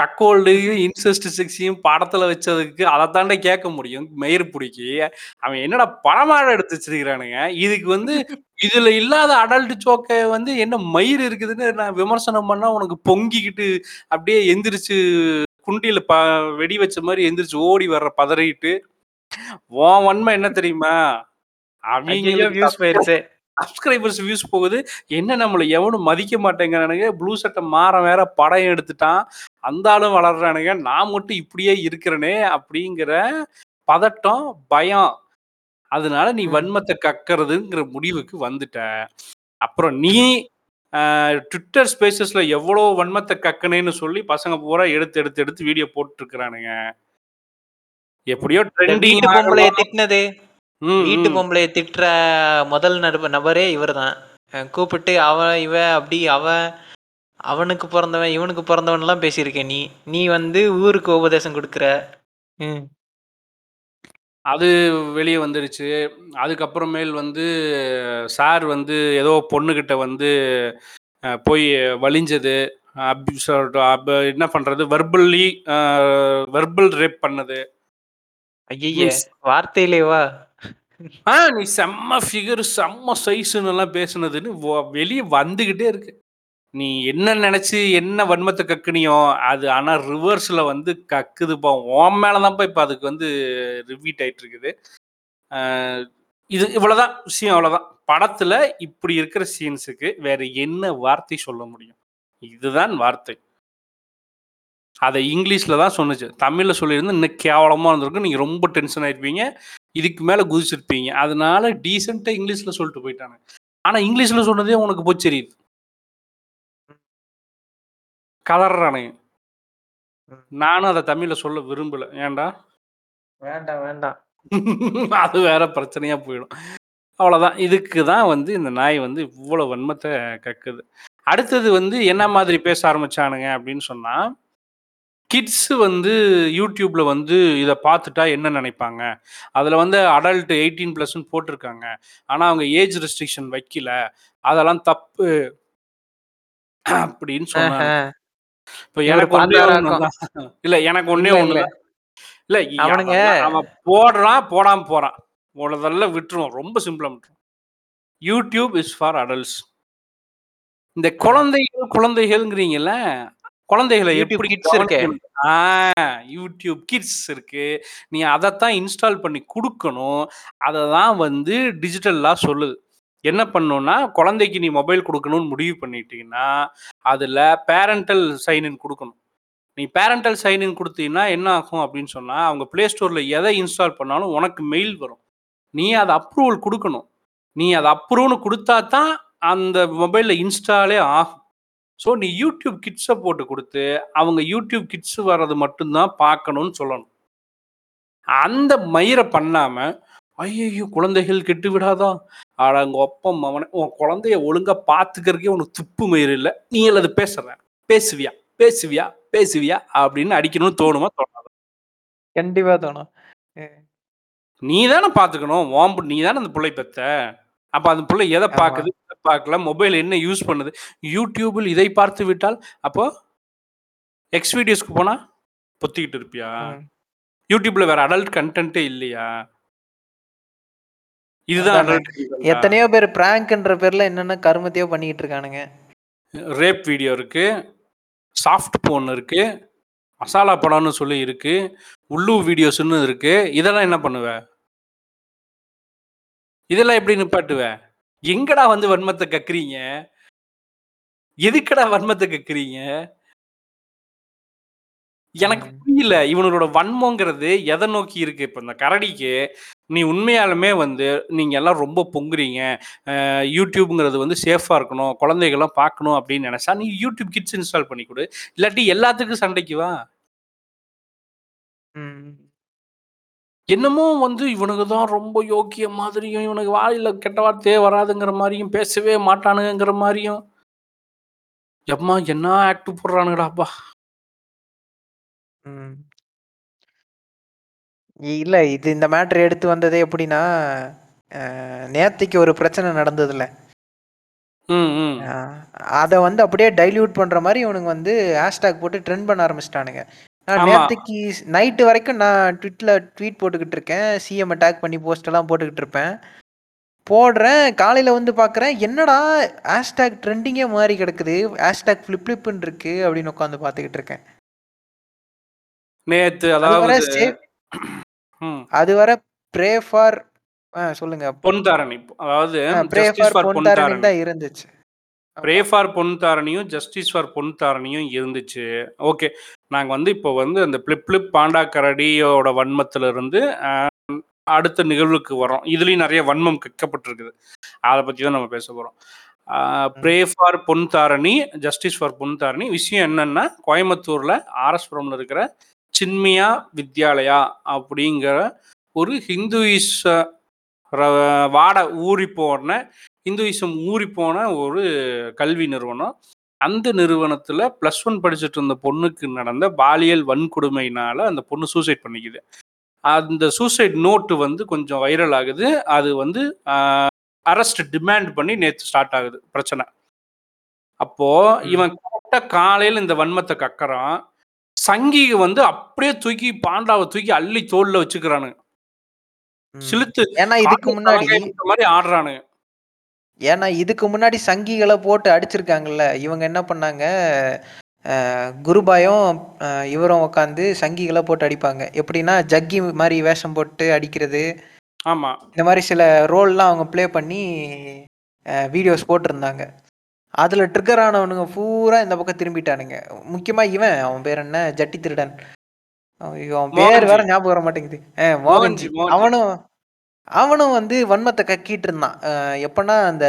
கக்கோல்டையும், இன்செஸ்ட் செக்ஸையும் படத்துல வச்சதுக்கு அத தான்டா கேட்க முடியும். மயிரு புடிக்கி. அவன் என்னடா படமாடா எடுத்து வச்சிருக்கிறானுங்க. இதுக்கு வந்து இதுல இல்லாத அடல்ட் ஜோக்க வந்து என்ன மயிரு இருக்குதுன்னு நான் விமர்சனம் பண்ணா உனக்கு பொங்கிக்கிட்டு அப்படியே எந்திரிச்சு குண்டில ப வெடி வச்ச மாரி எந்திரிச்சு ஓடி வர்ற பதறிட்டு, உன் வன்மம் என்ன தெரியுமா? ஐயய்யோ! சப்ஸ்கிரைபர்ஸ் வியூஸ் போகுது. என்ன நம்மள எவனும் மதிக்க மாட்டேங்கிறானுங்க. ப்ளூ சட்ட மாறன் வேற படம் எடுத்துட்டான். அந்த ஆளும் வளர்றானுங்க. நான் மட்டும் இப்படியே இருக்கிறேனே அப்படிங்கிற பதட்டம், பயம். அதனால நீ. வன்மத்த கக்கறதுங்கிற முடிவுக்கு வந்துட்ட. அப்புறம் நீ Twitter ஸ்பேஸஸ்ல எவ்வளோ வன்மத்த கக்குனேன்னு சொல்லி பசங்க பூரா எடுத்து, எடுத்து, எடுத்து வீடியோ போட்டுருக்கிறானுங்க. எப்படியோ ட்ரெண்டிங். திட்டுனது, வீட்டு. பொம்பளைய திட்டுற முதல் நப நபரே இவர்தான். அ கூப்பிட்டு அவ, இவ அப்படி அவ, அவனுக்கு பொறந்தவன், இவனுக்கு பொறந்தவன்லாம் பேசியிருக்க நீ. நீ வந்து ஊருக்கு உபதேசம் குடுக்குற. அது வெளிய வந்துருச்சு. அதுக்கப்புறமேல் வந்து சார் வந்து ஏதோ பொண்ணுகிட்ட வந்து போய் வழிஞ்சது. அப்யூஸ் அப் என்ன பண்றது? வெர்பல்லி வெர்பல் ரேப் பண்ணது. ஸ் வார்த்தையிலேவா? ஆ நீ செம்ம ஃபிகர், செம்ம சைஸ்ன்னுலாம் பேசுனதுன்னு வெளியே வந்துக்கிட்டே வந்துகிட்டே இருக்கு. நீ என்ன நினைச்சு என்ன வன்மத்தை கக்குனியோ, அது ஆனா ரிவர்ஸ்ல வந்து கக்குதுப்பா. உன் மேலதான்ப்பா இப்ப அதுக்கு வந்து ரிவீட் ஆயிட்டு இருக்குது. இது இவ்வளதான் விஷயம் அவ்வளதான். படத்துல இப்படி இருக்கிற சீன்ஸுக்கு வேற என்ன வார்த்தை சொல்ல முடியும்? இதுதான் வார்த்தை. அதை இங்கிலீஷில் தான் சொன்னுச்சு. தமிழில் சொல்லியிருந்து இன்னும் கேவலமாக இருந்திருக்கும். நீங்கள் ரொம்ப டென்ஷன் ஆகிருப்பீங்க இதுக்கு மேல குதிச்சிருப்பீங்க. அதனால டீசென்ட்டா இங்கிலீஷ்ல சொல்லிட்டு போயிட்டானுங்க. ஆனா இங்கிலீஷ்ல சொன்னதே உனக்கு பொச்செரியுது. கதர்றானுங்க. ம். நானும் அத தமிழ்ல சொல்ல விரும்பல. ஏன்டா? வேண்டாம், வேண்டாம். அது வேற பிரச்சனையா போயிடும். அவ்வளோதான். இதுக்கு தான் வந்து இந்த நாய் வந்து இவ்வளோ வன்மத்த கக்குது. அடுத்தது வந்து என்ன மாதிரி பேச ஆரம்பிச்சானுங்க அப்படின்னு சொன்னா கிட்ஸ் வந்து யூடியூப்ல வந்து இதை பார்த்துட்டா என்ன நினைப்பாங்க? அதில் வந்து அடல்ட் எயிட்டீன் ப்ளஸ்ன்னு போட்டிருக்காங்க. ஆனால் அவங்க ஏஜ் ரெஸ்ட்ரிக்ஷன் வைக்கல. அதெல்லாம் தப்பு. அப்படின்னு சொன்னாங்க. இப்போ எனக்கு ஒன்றே இல்லை எனக்கு இல்ல, ஒன்று இல்ல. அவனுங்க அவன் போடுறான் போடாம போறான். உனதெல்லாம் விட்டுருவோம். ரொம்ப சிம்பிளா விட்டுரும் யூடியூப் இஸ் ஃபார் அடல்ட்ஸ் இந்த. குழந்தைகள் குழந்தைகள்ங்கிறீங்கல்ல குழந்தைகளை எப்படி கிட்ஸ் இருக்கே. யூடியூப் கிட்ஸ் இருக்கு. நீ அதைத்தான் இன்ஸ்டால் பண்ணி கொடுக்கணும். அதை தான் வந்து டிஜிட்டல்லா சொல்லுது. என்ன பண்ணணும்னா குழந்தைக்கு நீ மொபைல் கொடுக்கணும்னு முடிவு பண்ணிட்டீங்கன்னா அதில் பேரண்டல் சைன்இன் கொடுக்கணும். நீ பேரண்டல் சைன்இன் கொடுத்தீங்கன்னா என்ன ஆகும் அப்படின்னு சொன்னால் அவங்க ப்ளே ஸ்டோரில் எதை இன்ஸ்டால் பண்ணாலும் உனக்கு மெயில் வரும். நீ அதை அப்ரூவல் கொடுக்கணும். நீ அதை அப்ரூவ்னு கொடுத்தா தான் அந்த மொபைலில் இன்ஸ்டாலே ஆகும். ஸோ நீ யூடியூப் கிட்ஸை போட்டு கொடுத்து அவங்க யூடியூப் கிட்ஸ் வர்றது மட்டும்தான் பார்க்கணும்னு சொல்லணும். அந்த மயிரை பண்ணாம ஐயோ குழந்தைகள் கெட்டு விடாதா? ஆனா உங்க ஒப்பம் அவனை உன் குழந்தைய ஒழுங்கா பார்த்துக்கிறதுக்கே உனக்கு துப்பு மயிர் இல்லை. நீ அது பேசுற. பேசுவியா? பேசுவியா? பேசுவியா? அப்படின்னு அடிக்கணும்னு தோணுமா தோணாது? கண்டிப்பா தோணும். நீ தானே பார்த்துக்கணும். ஓம்பு நீ தானே அந்த பிள்ளை பெத்த. அப்ப அந்த பிள்ளை எதை. பார்க்குது? எதை பார்க்கல? மொபைல் என்ன யூஸ் பண்ணுது? யூடியூபில் இதை பார்த்து விட்டால் அப்போ எக்ஸ் வீடியோஸ்க்கு போனா பொத்திக்கிட்டு இருப்பியா. யூடியூப்ல வேற அடல்ட் கண்டென்ட்டே இல்லையா? இதுதான் adult எத்தனையோ பேர் பிராங்க்ன்ற பேர்ல என்னென்ன கருமத்தையோ பண்ணிக்கிட்டு இருக்கானுங்க. ரேப் வீடியோ இருக்கு சாஃப்ட் போன் இருக்கு மசாலா படம்னு சொல்லி இருக்கு உள்ளூர் வீடியோஸ்னு இருக்கு. இதெல்லாம் என்ன பண்ணுவ? இதெல்லாம் எப்படி நிப்பாட்டுவ? எங்கடா வந்து வன்மத்தை கக்குறீங்க? எதுக்குடா வன்மத்தை கக்குறீங்க? எனக்கு. புரியல. இவனோட வன்மங்கிறது எதை நோக்கி இருக்கு? இப்ப இந்த கரடிக்கு நீ உண்மையாலுமே வந்து நீங்க எல்லாம் ரொம்ப பொங்குறீங்க. யூடியூப்ங்கிறது வந்து சேஃபா இருக்கணும். குழந்தைகள்லாம் பார்க்கணும் அப்படின்னு நினைச்சா நீ யூடியூப் கிட்ஸ் இன்ஸ்டால் பண்ணி கொடு. இல்லாட்டி எல்லாத்துக்கும் சண்டைக்கு வா. ம். என்னமோ வந்து இவனுக்கு தான் ரொம்ப யோக்கிய மாதிரியும் இவனுக்கு வாயில கெட்ட வார்த்தையே வராதுங்கிற மாதிரியும் பேசவே மாட்டானுங்கிற மாதிரியும். எம்மா என்ன ஆக்ட் போடுறானுங்கடாப்பா ம். இல்ல இது இந்த மேட்டர் எடுத்து வந்ததே எப்படின்னா அஹ், நேத்திக்கு ஒரு பிரச்சனை நடந்ததுல ம் ம். அதை வந்து அப்படியே டைல்யூட் பண்ற மாதிரி இவனுங்க வந்து ஹேஷ்டாக் போட்டு ட்ரெண்ட் பண்ண ஆரம்பிச்சிட்டானுங்க. நான் ஆமா. நேத்திக்கு நைட்டு வரைக்கும் நான் ட்விட்ல ட்வீட் போட்டுக்கிட்டு இருக்கேன். சிஎம் அட்டாக் பண்ணி போஸ்ட் எல்லாம் போட்டுக்கிட்டு இருப்பேன். போடுறேன். காலையில வந்து பார்க்குறேன் என்னடா ஹேஷ்டாக் ட்ரெண்டிங்கே மாறி கிடக்குது. ஹேஷ்டாக் ஃப்ளிப் ஃப்ளிப்னு இருக்கு அப்படின்னு உட்காந்து பார்த்துக்கிட்டு இருக்கேன். நேத்து அதாவது சேவ் ம். அது வர ப்ரே ஃபார் சொல்லுங்க. பொன் தாரணி. அதாவது ப்ரே ஜஸ்டிஸ் ஃபார் ஃபார் பொன் பொன்தாரணி தாரணி தான் இருந்துச்சு. Pray for Pon தாரணியும் justice for பொன் தாரணியும் இருந்துச்சு. ஓகே நாங்கள் வந்து இப்போ வந்து அந்த பிளிப் பிளிப் பாண்டா கரடியோட வன்மத்துல இருந்து அஹ், அடுத்த நிகழ்வுக்கு வரோம் இதுலேயும் நிறைய வன்மம் கக்கப்பட்டிருக்குது அதை பற்றி தான் நம்ம பேச போகிறோம் pray for Pon Dharani justice for பொன் தாரணி விஷயம் என்னன்னா கோயம்புத்தூரில் ஆர்எஸ்புரம்ல இருக்கிற சின்மியா வித்யாலயா அப்படிங்கிற ஒரு ஹிந்துயிச வாட ஊறி போன ஹிந்துயிசம் ஊறி போன ஒரு கல்வி நிறுவனம். அந்த நிறுவனத்தில் ப்ளஸ் ஒன் படிச்சுட்டு இருந்த பொண்ணுக்கு நடந்த பாலியல் வன்கொடுமையினால அந்த பொண்ணு சூசைட் பண்ணிக்குது. அந்த சூசைட் நோட்டு வந்து கொஞ்சம் வைரல் ஆகுது. அது வந்து அரெஸ்ட் டிமாண்ட் பண்ணி நேற்று ஸ்டார்ட் ஆகுது. பிரச்சனை. அப்போ ம். இவன் கரெக்டாக காலையில் இந்த வன்மத்தை கக்கறான். சங்கிக வந்து அப்படியே தூக்கி பாண்டாவை தூக்கி அள்ளி தோல்ல வச்சுக்கிறானுங்க. சிலுத்து ஏன்னா இதுக்கு முன்னாடி மாதிரி ஆடுறானுங்க. ஏன்னா இதுக்கு முன்னாடி சங்கிகளை போட்டு அடிச்சிருக்காங்கல்ல இவங்க என்ன பண்ணாங்க? குருபாயும் இவரும் உட்காந்து சங்கிகளை போட்டு அடிப்பாங்க. எப்படின்னா ஜக்கி மாதிரி வேஷம் போட்டு அடிக்கிறது. ஆமா. இந்த மாதிரி சில ரோல்லாம் அவங்க ப்ளே பண்ணி வீடியோஸ் போட்டிருந்தாங்க. அதில் ட்ரிகர் ஆனவனுங்க பூரா இந்த பக்கம் திரும்பிட்டானுங்க. முக்கியமாக இவன் அவன் பேர் என்ன? ஜட்டி திருடன். அவன் பேர். வேற ஞாபகம் வர மாட்டேங்குது. மோகன்ஜி. அவனும் அவனும் வந்து வன்மத்தை கக்கிட்டு இருந்தான். அஹ், எப்பன்னா அந்த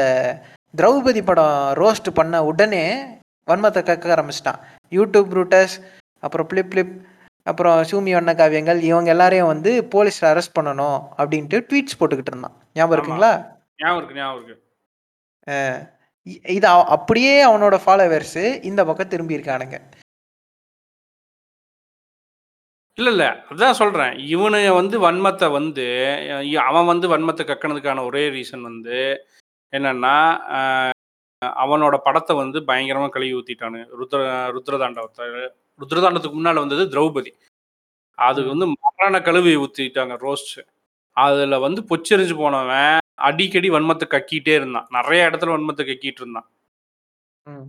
திரௌபதி படம் ரோஸ்ட் பண்ண உடனே வன்மத்தை கக்க ஆரம்பிச்சிட்டான். யூடியூப் ரூட்டர்ஸ் அப்புறம் பிளிப் பிளிப் அப்புறம் சூமி வண்ண காவியங்கள் இவங்க எல்லாரையும் வந்து போலீஸ் அரெஸ்ட் பண்ணணும் அப்படின்ட்டு ட்வீட்ஸ் போட்டுக்கிட்டு இருந்தான். ஞாபகம். இருக்குங்களா? இது அப்படியே அவனோட ஃபாலோவர்ஸு இந்த பக்கம் திரும்பியிருக்கானுங்க. இல்ல, இல்ல. அதான் சொல்றேன். இவனுங்க வந்து வன்மத்த வந்து அவன் வந்து வன்மத்த கக்குனதுக்கான ஒரே ரீசன் வந்து என்னன்னா, அ அவனோட படத்த வந்து பயங்கரமா கழுவி ஊத்திட்டானுங்க. ருத்ர ருத்ரதாண்டவத்த. ருத்ரதாண்டவத்துக்கு முன்னால வந்தது திரௌபதி. அதுக்கு ம். வந்து மரண கழுவி ஊத்திட்டாங்க ரோஸ்ட். அதுல வந்து பொச்சரிஞ்சு போனவன் அடிக்கடி வன்மத்த கக்கிட்டே இருந்தான். நெறைய இடத்துல வன்மத்த கக்கிட்டு இருந்தான். ம்.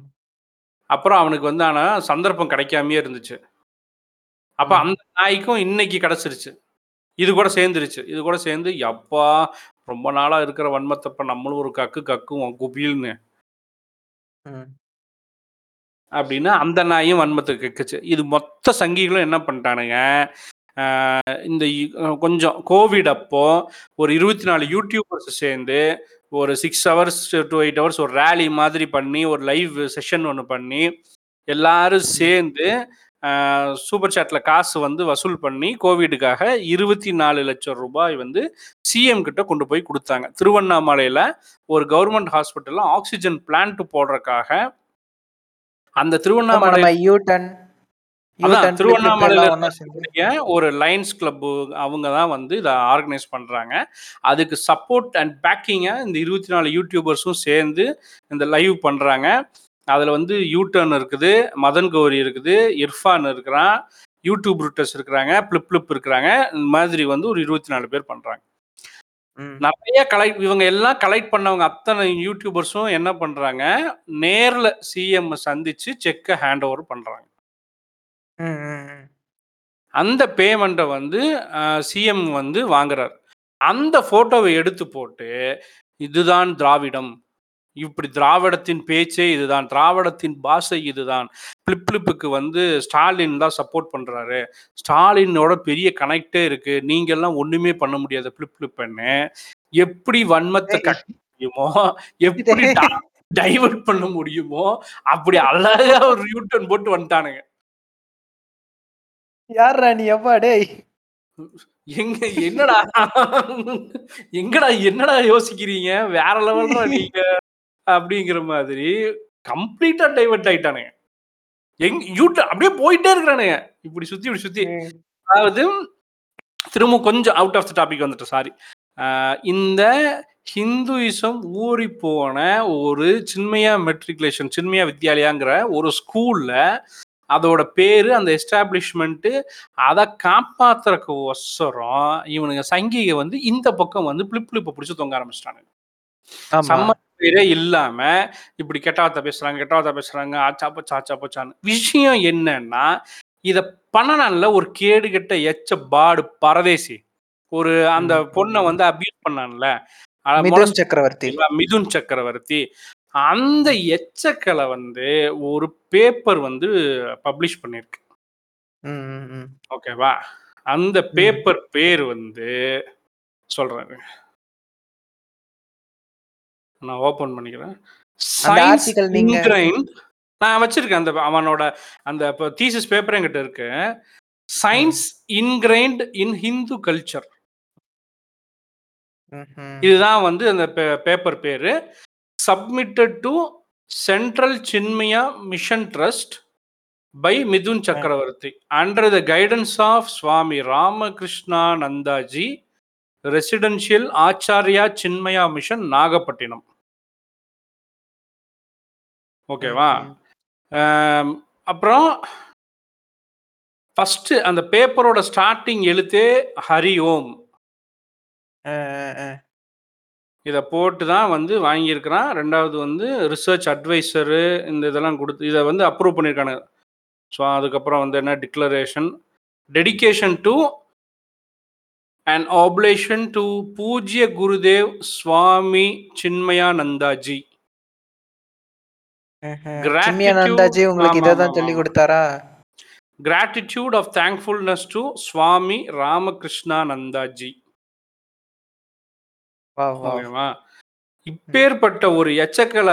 அப்புறம் அவனுக்கு வந்து ஆனா சந்தர்ப்பம் கிடைக்காமயே இருந்துச்சு. அப்ப. அந்த நாய்க்கும் இன்னைக்கு கிடைச்சிருச்சு. இது கூட சேர்ந்துருச்சு. இது கூட சேர்ந்து யப்பா! ரொம்ப நாளா இருக்கிற வன்மத்த இப்ப நம்மளும் ஒரு கக்கு கக்குவோம் குபீல்னு. அப்படின்னு அந்த நாயும் வன்மத்த கக்குச்சு. இது மொத்த சங்கிகளும் என்ன பண்ணிட்டானுங்க, இந்த கொஞ்சம் கோவிட் அப்போ ஒரு 24 யூடியூபர்ஸ் சேர்ந்து ஒரு 6 ஹவர்ஸ் டூ 8 ஹவர்ஸ் ஒரு ராலி மாதிரி பண்ணி, ஒரு லைவ் செஷன் ஒண்ணு பண்ணி, எல்லாரும் சேர்ந்து சூப்பர் சாட்ல காசு வந்து வசூல் பண்ணி கோவிடுக்காக ரூ. 24,00,000 வந்து சிஎம் கிட்ட கொண்டு போய் குடுத்தாங்க. திருவண்ணாமலையில ஒரு கவர்ன்மென்ட் ஹாஸ்பிட்டல்ல ஆக்ஸிஜன் பிளான்ட் போடுறக்காக அந்த திருவண்ணாமலை அதான் திருவண்ணாமலையில ஒரு லயன்ஸ் கிளப் அவங்க தான் வந்து இத ஆர்கனைஸ் பண்றாங்க. அதுக்கு சப்போர்ட் அண்ட் பேக்கிங்கா இந்த 24 யூடியூபர்ஸும் சேர்ந்து இந்த லைவ் பண்றாங்க. அதுல வந்து யூடர்ன் இருக்குது, மதன் கௌரி இருக்குது, இர்ஃபான் இருக்கிறான், யூடியூப் ரூட்டர்ஸ் இருக்கிறாங்க, ஃபிளிப் ஃபிளிப் இருக்கிறாங்க. இந்த மாதிரி வந்து ஒரு 24 பேர் பண்றாங்க. ம். நெறைய கலெக்ட் இவங்க எல்லாம் கலெக்ட் பண்ணவங்க அத்தனை யூடியூபர்ஸும் என்ன பண்றாங்க, நேர்ல சிஎம் சந்திச்சு செக்க ஹேண்ட் ஓவர் ம். அந்த பேமெண்ட்ட வந்து சிஎம் வந்து வாங்குறார். அந்த ஃபோட்டோவ எடுத்து போட்டு, இதுதான் திராவிடம். இப்படி திராவிடத்தின் பேச்சே இதுதான். திராவிடத்தின் பாஷை இதுதான். ஃபிளிப் ஃபிளிப்புக்கு வந்து ஸ்டாலின் தான் சப்போர்ட் பண்றாரு. ஸ்டாலினோட பெரிய கனெக்ட்டே இருக்கு. நீங்கலாம் ஒண்ணுமே பண்ண முடியாது ஃபிளிப் ஃபிளிப்புன்னு. எப்படி வன்மத்த கக்க முடியுமோ, எப்படி டைவர்ட் பண்ண முடியுமோ, அப்படி அழகா ஒரு யூ டர்ன் போட்டு வந்துட்டானுங்க. யார்றா நீ? எப்பா டேய்! எங்க என்னடா? எங்கடா என்னடா யோசிக்கிறீங்க? வேற லெவல்ரா நீங்க. அப்படிங்கிற மாதிரி கம்ப்ளீட்டா டைவர்ட் ஆயிட்டானுங்க. எங் யூட்ட அப்படியே போயிட்டே இருக்கிறானுங்க. இப்படி சுத்தி, இப்படி சுத்தி. அதாவது திரும்ப கொஞ்சம் அவுட் ஆஃப் த டாபிக் வந்துட்டேன். சாரி. இந்த ஹிந்துயிசம் ஊறிப்போன ஒரு சின்மயா மெட்ரிகுலேஷன் சின்மயா வித்யாலயாங்கிற ஒரு ஸ்கூல்ல அதோட பேரு, அந்த எஸ்டாபிளிஷ்மென்ட் அத காப்பாத்துறக்கு ஒசரம் இவனுங்க சங்கிக வந்து இந்த பக்கம் வந்து ஃபிளிப் ஃபிளிப்ப புடிச்சு தொங்க ஆரம்பிச்சுட்டானுங்க. ஆமா. சம்மந்தமே இல்லாம இப்படி கெட்ட வார்த்தை பேசுறாங்க, கெட்ட வார்த்தை பேசுறாங்க. ஆச்சா போச்சா, ஆச்சா போச்சான்னு. விஷயம் என்னன்னா, இத பண்ணனான்ல ஒரு கேடுகெட்ட எச்ச பாடு பரதேசி. ஒரு அந்த ம். பொண்ண வந்து அபியூஸ் பண்ணான்ல. அ மிதுன் மொலஸ்ட் சக்கரவர்த்தி. மிதுன் சக்கரவர்த்தி. அந்த எச்சக்கல வந்து ஒரு பேப்பர் வந்து பப்ளிஷ் பண்ணிருக்கு. ம், ம், ம். ஓகேவா? அந்த ம். பேப்பர் பேர் வந்து சொல்றேன் இருங்க. நான் ஓப்பன் பண்ணிக்கிறேன். சயன்ஸ் நான் வச்சிருக்கேன். அந்த அவனோட அந்த தீசிஸ் பேப்பர் என்கிட்ட இருக்கு. Science ingrained in Hindu culture. இதுதான் வந்து அந்த பேப்பர் பேரு. Submitted to central Chinmaya mission trust by Mithun. Chakravarthy. Under the guidance of Swami Ramakrishnanandaji, residential Acharya Chinmaya mission Nagapattinam. ஓகேவா? அப்புறம் ஃபர்ஸ்ட்டு அந்த பேப்பரோட ஸ்டார்ட்டிங் எழுத்தே ஹரி ஓம். இத போட்டு தான் வந்து வாங்கியிருக்கிறான். 2வது வந்து ரிசர்ச் அட்வைசரு இந்த இதெல்லாம் குடுத்து இத வந்து அப்ரூவ் பண்ணியிருக்கானுங்க. ஸோ அதுக்கப்புறம் வந்து என்ன declaration, dedication to an oblation to Pujya Gurudev Swami Chinmayanandaji. Chinmayanandaji உங்களுக்கு இத தான் ஆமாமாமாமா. குடுத்தாரா? Gratitude of thankfulness to Swami Ramakrishnanandaji. ஓகேவா? ம். இப்பேற்பட்ட ஒரு எச்சக்கல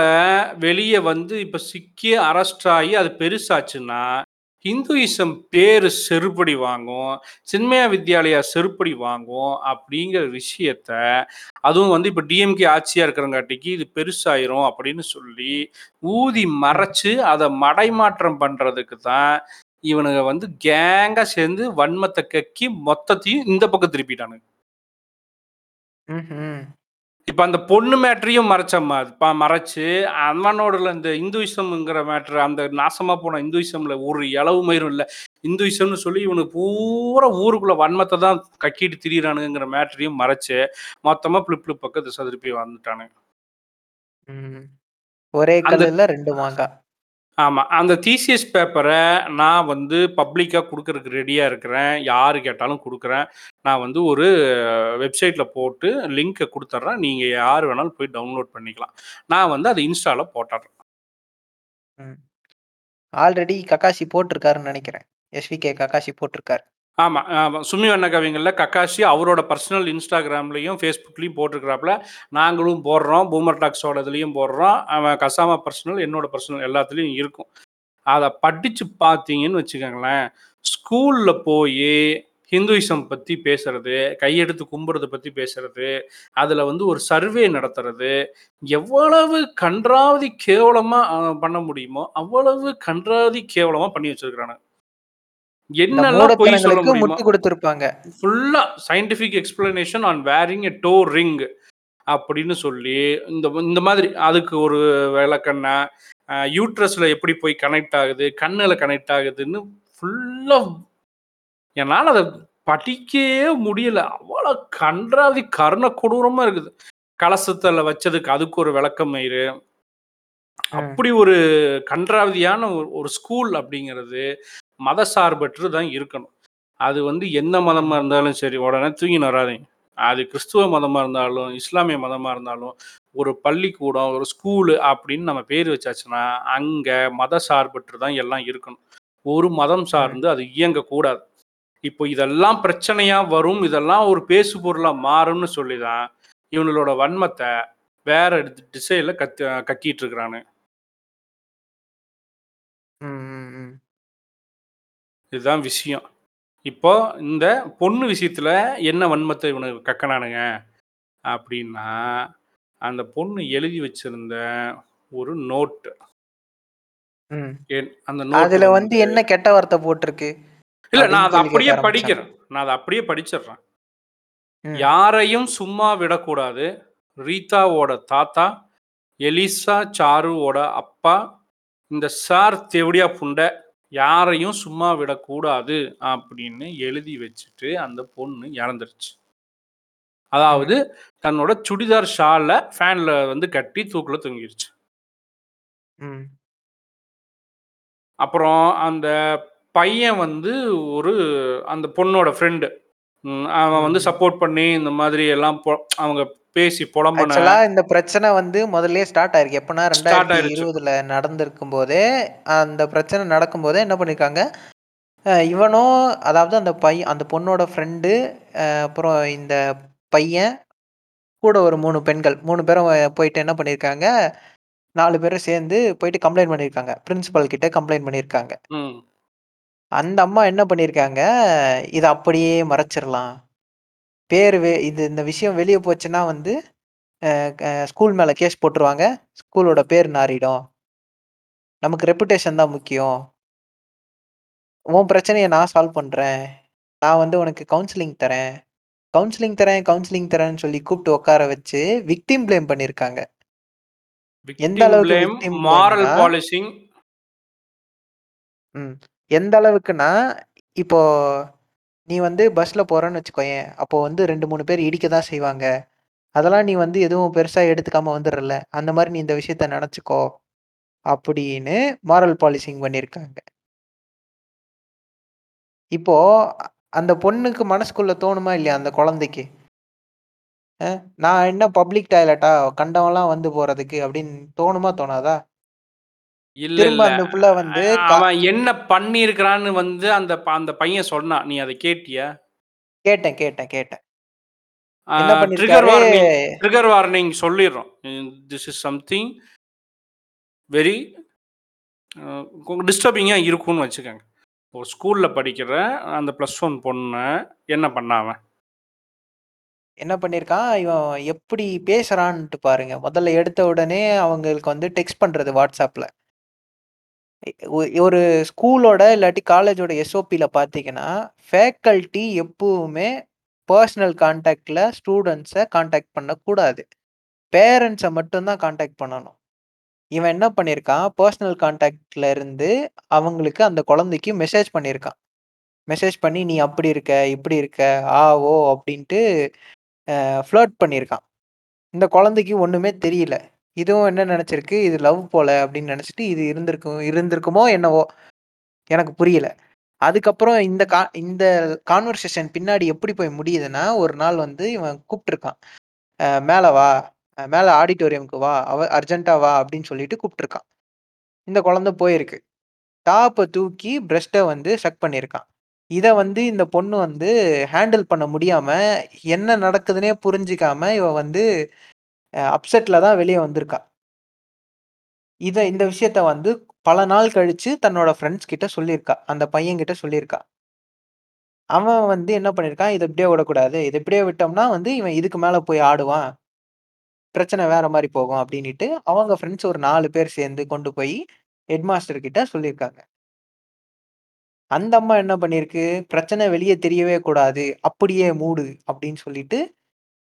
வெளிய வந்து இப்ப சிக்கி அரெஸ்ட் ஆயி அது பெருசாச்சுன்னா, ஹிந்துயிசம் பேர் செருப்படி வாங்கும். சின்மயா வித்யாலயா செருப்படி வாங்கும். அப்படிங்கிற விஷயத்த அதுவும் வந்து இப்போ டிஎம்கே ஆட்சியாக இருக்கிறங்காட்டிக்கு இது பெருசாயிரும் அப்படின்னு சொல்லி ஊதி மறைச்சு அதை மடைமாற்றம் பண்ணுறதுக்கு தான் இவனுங்க வந்து கேங்காக சேர்ந்து வன்மத்தை கக்கி மொத்தத்தையும் இந்த பக்கம் திருப்பிட்டானுங்க. இப்ப அந்த பொண்ணு மேட்டரையும் மறைச்சம்மா ப மறைச்சு அவனோடல இந்த இந்துயிசம்ங்கிற மேட்டர் அந்த நாசமா போன இந்துயிசம்ல ஒரு இளவு மயிரும் இல்ல. இந்துயிசம்னு சொல்லி இவனுக்கு பூரா ஊருக்குள்ள வன்மத்த தான் கக்கிட்டு திரியிறானுங்கங்கிற மேட்டரையும் மறைச்சு, மொத்தமா பிளிப் பிளிப் பக்கம் திசை திருப்பி வந்துட்டானுங்க. ஒரே கல்லுல 2 மாங்கா. ஆமா. அந்த தீசிஸ் பேப்பர நான் வந்து பப்ளிக்கா குடுக்கறதுக்கு ரெடியா இருக்கிறேன். யாரு கேட்டாலும் குடுக்குறேன். நான் வந்து ஒரு வெப்சைட்ல போட்டு லிங்க்கை குடுத்துர்றேன். நீங்க யார் வேணாலும் போய் டவுன்லோட் பண்ணிக்கலாம். நான் வந்து அத இன்ஸ்டால போட்டுர்றேன். ம். ஆல்ரெடி கக்காஷி போட்டிருக்காருன்னு நெனைக்கிறேன். எஸ்விகே கக்காஷி போட்டிருக்காரு. ஆமா, ஆமா. சுமி வண்ண கவிங்கள்ல கக்காஷி அவரோட பர்சனல் இன்ஸ்டாகிராம்லயும், Facebookலயும் போட்டிருக்கிறாப்புல நாங்களும் போடுறோம். பூமர் டாக்ஸோட இதுலயும் போடுறோம். அவன் கசாமா பர்சனல், என்னோட பர்சனல் எல்லாத்துலயும் இருக்கும். அத படிச்சு பார்த்தீங்கன்னு வச்சுக்கோங்களேன் ஸ்கூல்ல போயி ஹிந்துயிசம் பத்தி பேசுறது, கையெடுத்து கும்புறது பத்தி பேசுறது, அதுல வந்து ஒரு சர்வே நடத்துறது, எவ்வளவு கன்றாவதி கேவலமா அ பண்ண முடியுமோ, அவ்வளவு கண்றாவி கேவலமா பண்ணி வச்சிருக்கிறானுங்க. என்னெல்லாம் பொய் சொல்ல முடியுமோ முட்டு குடுத்திருப்பாங்க. ஃபுல்லா scientific explanation on wearing a toe ring அப்படின்னு சொல்லி, இந்த இந்த மாதிரி அதுக்கு ஒரு விளக்கெண்ண, யூட்ரஸ்ல எப்படி போய் கனெக்ட் ஆகுது, கண்ணுல கனெக்ட் ஆகுதுன்னு ஃபுல்லா என்னால அத படிக்கவே முடியல. அவ்வளோ கண்றாவி கருண கொடூரமா இருக்குது. கலசத்துல வச்சதுக்கு அதுக்கு ஒரு விளக்கமயிறு. ம். அப்படி ஒரு கண்றாவியான ஒரு ஒரு ஸ்கூல் அப்படிங்கிறது மதசார்பற்று தான் இருக்கணும். அது வந்து எந்த மதமாக இருந்தாலும் சரி, உடனே தூங்கி வராதீங்க. அது கிறிஸ்துவ மதமாக இருந்தாலும், இஸ்லாமிய மதமாக இருந்தாலும், ஒரு பள்ளிக்கூடம், ஒரு ஸ்கூலு அப்படின்னு நம்ம பேர் வச்சாச்சுன்னா, அங்கே மத சார்பற்று தான் எல்லாம் இருக்கணும். ஒரு மதம் சார்ந்து அது இயங்கக்கூடாது. இப்போ இதெல்லாம் பிரச்சனையாக வரும். இதெல்லாம் ஒரு பேசு பொருளாக மாறும்னு சொல்லி தான், இவங்களோட வன்மத்தை வேற திசையில் கத்து கத் கக்கிட்டு இருக்கிறானுங்க. இதுதான் விஷயம். இப்போ இந்த பொண்ணு விஷயத்துல என்ன வன்மத்த இவனுங்க கக்குனானுங்க அப்படின்னா, அந்த பொண்ணு எழுதி வச்சிருந்த ஒரு நோட். அந்த நோட் அதுல வந்து என்ன கெட்ட வார்த்தை போட்டிருக்கு? இல்ல நான் அத அப்படியே. படிக்கிறேன். நான் அத அப்படியே படிச்சிடுறேன். யாரையும் சும்மா விடக்கூடாது. ரீதாவோட தாத்தா, எலிசா சாருவோட அப்பா, இந்த சார் தெவடியா புண்ட யாரையும் சும்மா விடக்கூடாது அப்படின்னு எழுதி வச்சுட்டு அந்த பொண்ணு இறந்துருச்சு. அதாவது தன்னோட சுடிதார் ஷால ஃபேன்ல வந்து கட்டி தூக்குல தொங்கிருச்சு. அப்புறம் அந்த பையன் வந்து ஒரு அந்த பொண்ணோட ஃப்ரெண்டு. அவன் வந்து. சப்போர்ட் பண்ணி இந்த மாதிரி எல்லாம் அவங்க பேசி புலம்புன இந்த பிரச்சனை வந்து முதல்லயே ஸ்டார்ட் ஆயிருக்கு. எப்பன்னா ஸ்டார்ட் ஆயிருச்சு. 2020ல நடந்திருக்கும்போதே, அந்த பிரச்சனை நடக்கும்போதே என்ன பண்ணியிருக்காங்க, அ இவனும் அதாவது அந்த பையன் அந்த பொண்ணோட ஃப்ரெண்டு, அப்புறம் இந்த பையன், கூட ஒரு 3 பெண்கள். 3 பேரும் போயிட்டு என்ன பண்ணியிருக்காங்க, 4 பேரும் சேர்ந்து போயிட்டு கம்ப்ளைண்ட் பண்ணியிருக்காங்க. பிரின்சிபல் கிட்ட கம்ப்ளைண்ட் பண்ணியிருக்காங்க. அந்த அம்மா என்ன பண்ணியிருக்காங்க, இத அப்படியே மறைச்சிரலாம். பேரு வெ இது இந்த விஷயம் வெளிய போச்சுன்னா வந்து, ஸ்கூல் மேல கேஸ் போட்டுருவாங்க. ஸ்கூலோட பேர் நாறிடும். நமக்கு ரெப்புடேஷன் தான் முக்கியம். உன் பிரச்சனைய நான் சால்வ் பண்றேன். நான் வந்து உனக்கு கவுன்சிலிங் தரேன். கவுன்சிலிங் தரேன், கவுன்சிலிங் தரேன்னு சொல்லி கூப்பிட்டு உட்கார வச்சு, விக்டிம் ப்ளேம் பண்ணியிருக்காங்க. எந்த அளவுக்கு மாரல் பாலிசிங் ம். எந்த அளவுக்குன்னா, இப்போ நீ வந்து பஸ்ல போறன்னு வச்சுக்கோயேன். அப்போ வந்து 2, 3 பேர் இடிக்க தான் செய்வாங்க. அதெல்லாம் நீ வந்து எதுவும் பெருசா எடுத்துக்காம வந்துர்றல்ல. அந்த மாரி நீ இந்த விஷயத்த நெனச்சுக்கோ. அப்படின்னு மாரல் பாலிசிங் பண்ணியிருக்காங்க. இப்போ அ அந்த பொண்ணுக்கு மனசுக்குள்ள தோணுமா இல்லையா அந்த குழந்தைக்கு? அ நான் என்ன பப்ளிக் டாய்லெட்டா? கண்டவன்லாம் வந்து போறதுக்கு அப்படின்னு தோணுமா? தோணாதா? இல்ல, திரும்ப இல்ல. அந்த புள்ள வந்து கா அவன் என்ன பண்ணியிருக்கிறான்னு வந்து அந்த ப அந்த பையன் சொன்னான். நீ அத கேட்டியா? கேட்டேன், கேட்டேன், கேட்டேன். ஆ என்ன ட்ரிகர் பண்ணியிருக்காரு வார்னிங் ட்ரிகர் வார்னிங் சொல்லிர்றோம். This is something very uh டிஸ்டர்பிங்கா இருக்கும்னு வச்சுக்கங்க. ஒரு ஸ்கூல்ல படிக்கிற அந்த ப்ளஸ் ஒன் பொண்ணு என்ன பண்ணா அவன்? என்ன பண்ணியிருக்கான், இவன் எப்படி பேசுறான்ட்டு பாருங்க. முதல்ல எடுத்த உடனே அவங்களுக்கு வந்து டெக்ஸ்ட் பண்றது WhatsAppல. ஒ ஒரு ஸ்கூலோட இல்லாட்டி காலேஜோட எஸ்ஓபில பார்த்தீங்கன்னா, ஃபேக்கல்டி எப்பவுமே பர்சனல் கான்டாக்ட்ல ஸ்டூடண்ட்ஸ கான்டாக்ட் பண்ணக்கூடாது. பேரண்ட்ஸ மட்டும் தான் கான்டாக்ட் பண்ணணும். இவன் என்ன பண்ணியிருக்கான், பர்சனல் கான்டாக்ட்ல இருந்து அவங்களுக்கு அந்த குழந்தைக்கு மெசேஜ் பண்ணியிருக்கான். மெசேஜ் பண்ணி "நீ அப்படி இருக்க, இப்படி இருக்க, ஆ, ஓ" அப்படின்ட்டு அ ஃப்ளர்ட் பண்ணியிருக்கான். இந்த குழந்தைக்கு ஒண்ணுமே தெரியல. இதுவும் என்ன நினச்சிருக்கு இது லவ் போல அப்படின்னு நினச்சிட்டு இது இருந்திருக்கும் இருந்திருக்குமோ என்னவோ! எனக்கு புரியல. அதுக்கப்புறம் இந்த கா இந்த கான்வர்சேஷன் பின்னாடி எப்படி போய் முடியுதுன்னா, ஒரு நாள் வந்து இவன் கூப்பிட்டுருக்கான் மேலே வா, மேலே ஆடிட்டோரியம்க்கு வா, அவ அர்ஜென்ட்டா வா" அப்படின்னு சொல்லிட்டு கூப்பிட்டுருக்கான் இந்த குழந்தை போயிருக்கு. டாப்பை தூக்கி பிரஷ்டை வந்து செக் பண்ணியிருக்கான். இதை வந்து இந்த பொண்ணு வந்து ஹேண்டில் பண்ண முடியாம, என்ன நடக்குதுன்னே புரிஞ்சுக்காம இவ வந்து அப்செட்டில் தான் வெளியே வந்திருக்கா. இதை இந்த விஷயத்த வந்து பல நாள் கழித்து தன்னோட ஃப்ரெண்ட்ஸ் கிட்ட சொல்லியிருக்கா. அந்த பையன்கிட்ட சொல்லியிருக்கா. அவன் வந்து என்ன பண்ணியிருக்கான், இதை இப்படியே விடக்கூடாது. இதை இப்படியே விட்டோம்னா வந்து இவன் இதுக்கு மேலே போய் ஆடுவான். பிரச்சனை வேற மாதிரி போகும் அப்படின்ட்டு அவங்க ஃப்ரெண்ட்ஸ் ஒரு நாலு பேர் சேர்ந்து கொண்டு போய் ஹெட் மாஸ்டர் கிட்ட சொல்லியிருக்காங்க. அந்த அம்மா என்ன பண்ணியிருக்கு, பிரச்சனை வெளியே தெரியவே கூடாது. அப்படியே மூடு அப்படின்னு சொல்லிட்டு,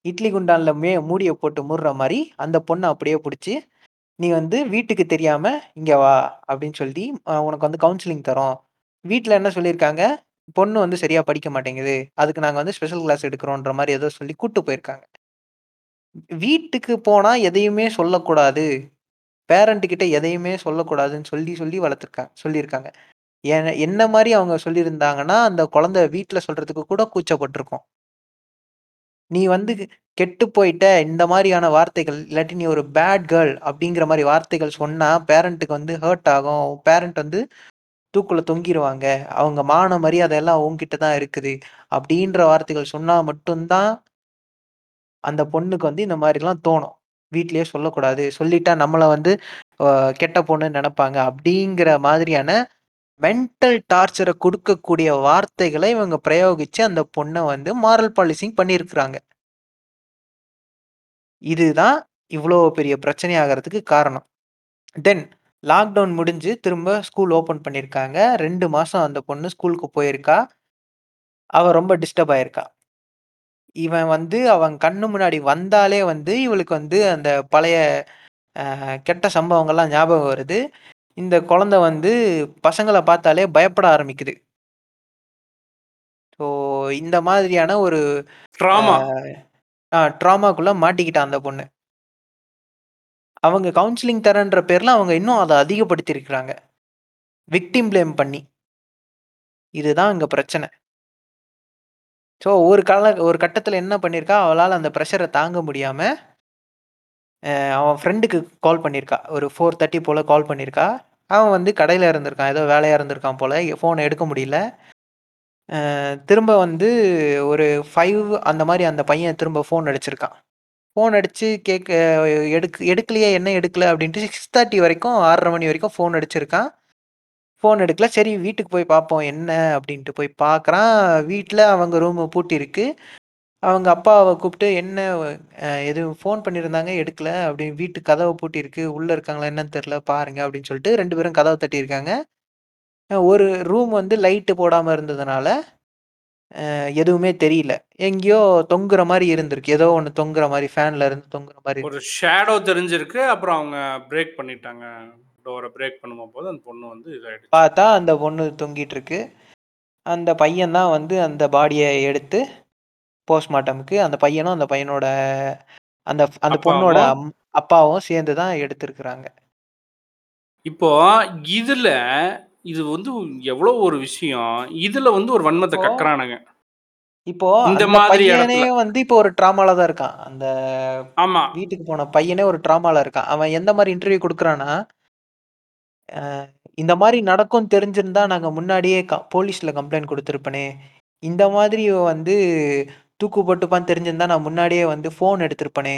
இட்லி குண்டான்ல மே மூடிய போட்டு மூடுற மாரி, அந்த பொண்ண அப்படியே புடிச்சு, "நீ வந்து வீட்டுக்கு தெரியாம இங்க வா" அப்படின்னு சொல்லி, அ "உனக்கு வந்து கவுன்சிலிங் தர்றோம்." வீட்ல என்ன சொல்லியிருக்காங்க, "பொண்ணு வந்து சரியா படிக்க மாட்டேங்குது. அதுக்கு நாங்க வந்து ஸ்பெஷல் கிளாஸ் எடுக்கிறோம்ன்ற மாரி ஏதோ சொல்லி கூட்டு போயிருக்காங்க. வீட்டுக்கு போனா எதையுமே சொல்லக்கூடாது. பேரண்ட் கிட்ட எதையுமே சொல்லக்கூடாதுன்னு சொல்லி, சொல்லி வளர்த்துருக்காங்க சொல்லியிருக்காங்க. என என்ன மாரி அவங்க சொல்லியிருந்தாங்கன்னா, அந்த குழந்தை வீட்ல சொல்றதுக்கு கூட கூச்சப்பட்டுருக்கும். "நீ வந்து கெட்டு போயிட்ட" இந்த மாதிரியான வார்த்தைகள், இல்லாட்டி "நீ ஒரு பேட் கேர்ள்" அப்படிங்கிற மாதிரி வார்த்தைகள் சொன்னா, பேரண்ட்டுக்கு வந்து ஹர்ட் ஆகும். பேரண்ட் வந்து தூக்குல தொங்கிருவாங்க. அவங்க மான மரியாதை எல்லாம் உங்ககிட்ட தான் இருக்குது. அப்படின்ற வார்த்தைகள் சொன்னா மட்டும் தான் அந்த பொண்ணுக்கு வந்து இந்த மாதிரிலாம் தோணும். வீட்லயே சொல்லக்கூடாது. சொல்லிட்டா நம்மளை வந்து கெட்ட பொண்ணுன்னு நினைப்பாங்க அப்படிங்கிற மாதிரியான மென்டல் டார்ச்சரை கொடுக்கக்கூடிய வார்த்தைகளை இவங்க பிரயோகிச்சு அந்த பொண்ணை வந்து மாரல் பாலிசிங் பண்ணியிருக்கிறாங்க. இதுதான் இவ்வளோ பெரிய பிரச்சனை ஆகறதுக்கு காரணம். தென் லாக்டவுன் முடிஞ்சு திரும்ப ஸ்கூல் ஓப்பன் பண்ணியிருக்காங்க. ரெண்டு மாதம் அந்த பொண்ணு ஸ்கூலுக்கு போயிருக்கா. அவள் ரொம்ப டிஸ்டர்ப் ஆயிருக்கா. இவன் வந்து அவன் கண்ணு முன்னாடி வந்தாலே வந்து இவளுக்கு வந்து அந்த பழைய கெட்ட சம்பவங்கள்லாம் ஞாபகம் வருது. இந்த குழந்தை வந்து பசங்கள பார்த்தாலே பயப்பட ஆரம்பிக்குது. ஸோ இந்த மாதிரியான ஒரு ட்ராமா. அ ட்ராமாக்குள்ள மாட்டிக்கிட்டா அந்த பொண்ணு. அவங்க கவுன்சிலிங் தரேன்ற பேர்ல அவங்க இன்னும் அத அதிகப்படுத்தியிருக்கிறாங்க. விக்டிம் ப்ளேம் பண்ணி. இதுதான் இங்க பிரச்சனை. ஸோ ஒரு கால ஒரு கட்டத்தில என்ன பண்ணியிருக்கா, அவளால அந்த பிரஷர தாங்க முடியாம, அ அவன் ஃப்ரெண்டுக்கு கால் பண்ணியிருக்கா. ஒரு 4:30 போல கால் பண்ணியிருக்கா. அவன் வந்து கடையில் இருந்திருக்கான். ஏதோ வேலையாக இருந்திருக்கான் போல் ஃபோனை எடுக்க முடியல. திரும்ப வந்து ஒரு ஃபைவ் அந்த மாதிரி அந்த பையன் திரும்ப ஃபோன் அடிச்சிருக்கான். ஃபோன் அடித்து கேட்க எடுக் எடுக்கலையே, என்ன எடுக்கல அப்படின்ட்டு 6:30 வரைக்கும் ஆறரை மணி வரைக்கும் ஃபோன் அடிச்சிருக்கான். ஃபோன் எடுக்கல. சரி வீட்டுக்கு போய் பார்ப்போம் என்ன அப்படின்ட்டு போய் பார்க்குறான். வீட்டில் அவங்க ரூமு பூட்டியிருக்கு. அவங்க அப்பாவ கூப்பிட்டு என்ன எதுவும் ஃபோன் பண்ணியிருந்தாங்க எடுக்கல அப்படி வீட்டு கதவு பூட்டியிருக்கு. உள்ள இருக்காங்களா என்னன்னு தெரியல பாருங்க அப்படின்னு சொல்லிட்டு 2 பேரும் கதவ தட்டியிருக்காங்க. அ ஒரு ரூம் வந்து லைட்டு போடாம இருந்ததுனால, அ எதுவுமே தெரியல. எங்கேயோ தொங்குற மாரி இருந்திருக்கு. ஏதோ ஒண்ணு தொங்குற மாரி ஃபேன்ல இருந்து தொங்குற மாரி ஒரு. ஷேடோ தெரிஞ்சிருக்கு. அப்புறம் அவங்க பிரேக் பண்ணிட்டாங்க. டோர பிரேக் பண்ணும்போது அந்த பொண்ணு வந்து இதாயிடுச்சு. பார்த்தா அந்த பொண்ணு தொங்கிட்டுருக்கு. அந்த பையன் தான் வந்து அந்த பாடிய எடுத்து போஸ்ட்மார்ட்டம்க்கு அந்த பையனும், அந்த பையனோட அந்த அந்த பொண்ணோட அப்பாவும் அம் அப்பாவும் சேர்ந்து தான் எடுத்திருக்கிறாங்க. இப்போ இதுல இது வந்து எவ்வளோ ஒரு விஷயம். இதுல வந்து ஒரு வன்மத்த இப்போ கக்குறானுங்க. இப்போ இந்த அந்த மாதிரி பையனே. வந்து இப்போ ஒரு ட்ராமால தான் இருக்கான். அந்த ஆமா. வீட்டுக்கு போன பையனே ஒரு ட்ராமால இருக்கான். அவன் எந்த மாரி இன்டர்வியூ குடுக்குறான்னா, அ இந்த மாரி நடக்கும்னு தெரிஞ்சிருந்தா நாங்க முன்னாடியே க போலீஸ்ல கம்ப்ளைண்ட் குடுத்திருப்பனே. இந்த மாதிரி வந்து தூக்கு போட்டுப்பான்னு தெரிஞ்சிருந்தா நான் முன்னாடியே வந்து ஃபோன் எடுத்திருப்பனே.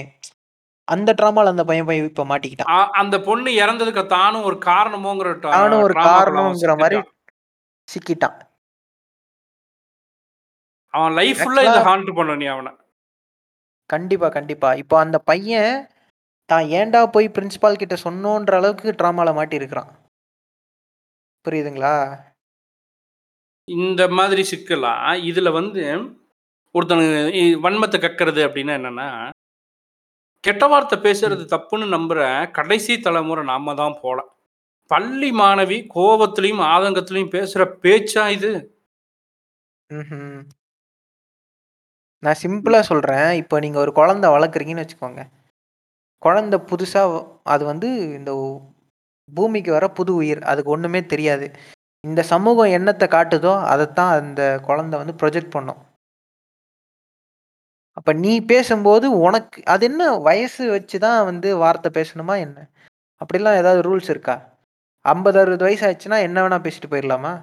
அந்த ட்ராமால அந்த பையன் போய் இப்ப மாட்டிக்கிட்டான். அந்த பொண்ணு இறந்ததுக்கு தானும் ஒரு காரணமோங்கிற டா நானும் ஒரு காரணம்ங்கிற சிக்கிட்டான். சிக்கிட்டான் அவன் லைஃப் ஃபுல்லா இதை ஹாண்ட் பண்ண நீ அவனை கண்டிப்பா கண்டிப்பா இப்போ அந்த பையன் தான் ஏன்டா போய் பிரின்சிபால் கிட்ட சொன்னோன்ற அளவுக்கு ட்ராமால மாட்டி இருக்கிறான் புரியுதுங்களா இந்த மாதிரி சிக்கலாம் இதுல வந்து ஒருத்தனுக்கு வன்மத்தை கக்கிறது அப்படின்னா என்னன்னா கெட்ட வார்த்தை பேசுறது தப்புன்னு நம்புற கடைசி தலைமுறை நாம தான் போல பள்ளி மாணவி கோபத்திலையும் ஆதங்கத்திலையும் பேசுற பேச்சா இது. நான் சிம்பிளா சொல்றேன். இப்போ நீங்க ஒரு குழந்தை வளர்க்குறீங்கன்னு வச்சுக்கோங்க. குழந்தை புதுசா அது வந்து இந்த பூமிக்கு வர புது உயிர். அதுக்கு ஒண்ணுமே தெரியாது. இந்த சமூகம் என்னத்தை காட்டுதோ அதைத்தான் அந்த குழந்தை வந்து ப்ரொஜெக்ட் பண்ணும். அப்ப நீ பேசும்போது உனக்கு அது என்ன வயசு வச்சு தான் வந்து வார்த்தை பேசணுமா என்ன? அப்படிலாம் ஏதாவது ரூல்ஸ் இருக்கா? ஐம்பது அறுபது வயசு ஆச்சுன்னா என்ன வேணா பேசிட்டு போயிடலாமா?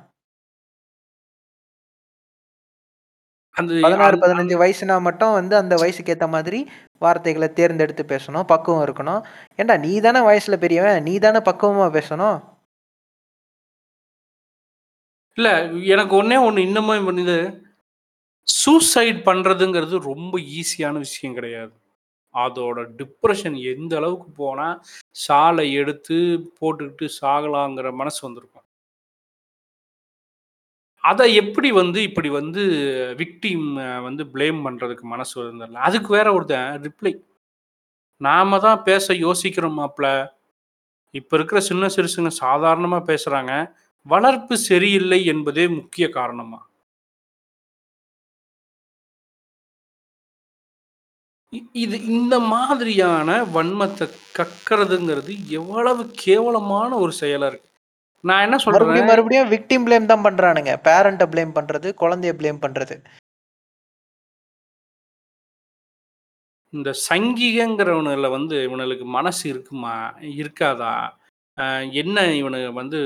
அந்த பதினாறு பதினஞ்சு வயசுனா மட்டும் வந்து அந்த வயசுக்கு ஏத்த மாதிரி வார்த்தைகளை தேர்ந்தெடுத்து பேசணும். பக்குவம் இருக்கணும். ஏண்டா நீ தானே வயசுல பெரியவன். நீ தானே பக்குவமா பேசணும். இல்ல எனக்கு ஒண்ணே ஒண்ணு இன்னமும் வந்து சூசைட் பண்ணுறதுங்கிறது ரொம்ப ஈஸியான விஷயம் கிடையாது. அதோட டிப்ரெஷன் எந்த அளவுக்கு போனால் சாலை எடுத்து போட்டுக்கிட்டு சாகலாங்கிற மனசு வந்திருக்கும். அதை எப்படி வந்து இப்படி வந்து விக்டீம் வந்து ப்ளேம் பண்ணுறதுக்கு மனசு வருந்தில்ல அதுக்கு வேற ஒருத்தன் ரிப்ளை நாம தான் பேச யோசிக்கிறோம் மாப்ள. இப்போ இருக்கிற சின்ன சிறுசுங்க சாதாரணமாக பேசுகிறாங்க வளர்ப்பு சரியில்லை என்பதே முக்கிய காரணமாக இ- இது இந்த மாதிரியான வன்மத்தை கக்கிறதுங்கிறது எவ்வளவு கேவலமான ஒரு செயலா இருக்கு. நான் என்ன சொல்றேன்? மறுபடியும் மறுபடியும் விக்டிம் ப்ளேம் தான் பண்றானுங்க. பேரண்ட்டை ப்ளேம் பண்றது குழந்தைய ப்ளேம் பண்றது. இந்த சங்கிகங்கிறவனுல வந்து இவனுக்கு மனசு இருக்குமா இருக்காதா? ஆஹ் என்ன இவனுக்கு வந்து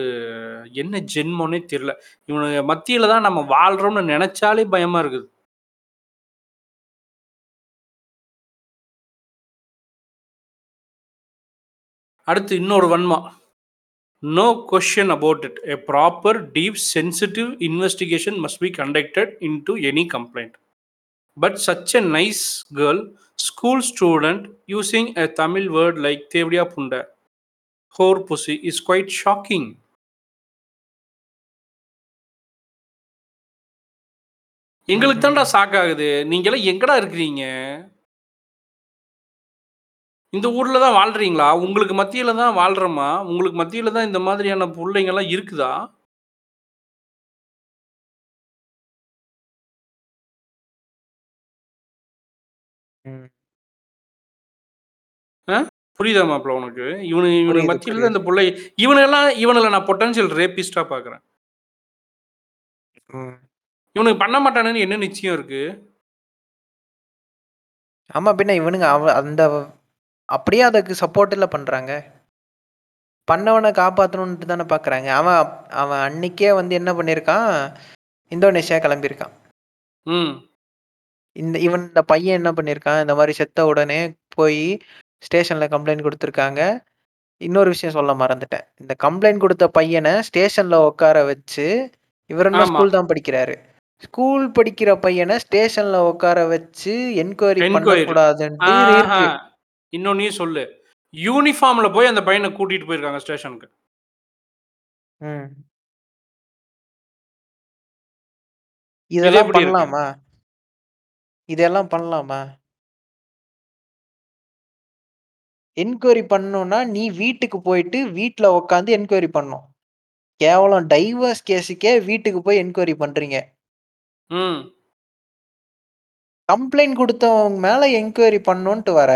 என்ன ஜென்மோனே தெரியல. இவனுக்கு மத்தியில தான் நம்ம வாழ்றோம்னு நினைச்சாலே பயமா இருக்குது. அடுத்து இன்னொரு வன்மா. No question about it a proper deep sensitive investigation must be conducted into any complaint but such a nice girl school student using a Tamil word like தேவடியா புண்ட whore pussy is quite shocking எங்களுக்கு தான்டா shock ஆகுது. நீங்களாம் எங்கடா இருக்கிறீங்க? இந்த ஊர்ல தான் வாழ்றீங்களா? உங்களுக்கு மத்தியில தான் வாழ்றோமா? உங்களுக்கு மத்தியில தான் இந்த மாதிரியான பிள்ளைங்கெல்லாம் இருக்குதா? ம். புரியுதா மாப்பிள்ள உனக்கு? இவனு இவனுக்கு புரியுது, மத்தியில புரியுது. தான் இந்த பிள்ளை இவனெல்லாம் இவனுல நான் பொட்டன்ஷியல் ரேபிஸ்டா பாக்குறேன். ம். இவனுக்கு பண்ண மாட்டானுன்னு என்ன நிச்சயம் இருக்கு? ஆமா பின்ன இவனுங்க அவ அந்த அப்படியே அதுக்கு சப்போர்ட் இல்ல பண்றாங்க. பண்ணவனை காப்பாத்தணும்னு தானே பாக்குறாங்க. அவன் அவன் அன்னைக்கே வந்து என்ன பண்ணியிருக்கான் இந்தோனேஷியா கிளம்பியிருக்கான். ம். இந்த இவன் இந்த பையன் என்ன பண்ணியிருக்கான் இந்த மாதிரி செத்த உடனே போய் ஸ்டேஷன்ல கம்ப்ளைண்ட் கொடுத்துருக்காங்க. இன்னொரு விஷயம் சொல்ல மறந்துட்டேன். இந்த கம்ப்ளைண்ட் கொடுத்த பையனை ஸ்டேஷன்ல உட்கார வச்சு இவர் என்ன. ஸ்கூல் தான் படிக்கிறாரு? ஸ்கூல் படிக்கிற பையனை ஸ்டேஷன்ல உட்கார வச்சு என்கொயரி. பண்ணக்கூடாதுன்ட்டு இருக்கு. இன்னொன்னையும் சொல்லு. யூனிஃபார்ம்ல போய் அந்த பையனை கூட்டிட்டு போயிருக்காங்க ஸ்டேஷனுக்கு. இதெல்லாம்? பண்ணலாமா? இதெல்லாம் பண்ணலாமா? என்கொயரி பண்ணணும்னா நீ வீட்டுக்கு போயிட்டு வீட்ல உட்காந்து என்கொயரி பண்ணும் கேவலம் டைவர்ஸ் கேஸுக்கே வீட்டுக்கு போய் என்கொயரி பண்றீங்க. கம்ப்ளைண்ட் கொடுத்தவங்க மேல என்கொயரி பண்ணணுன்ட்டு வர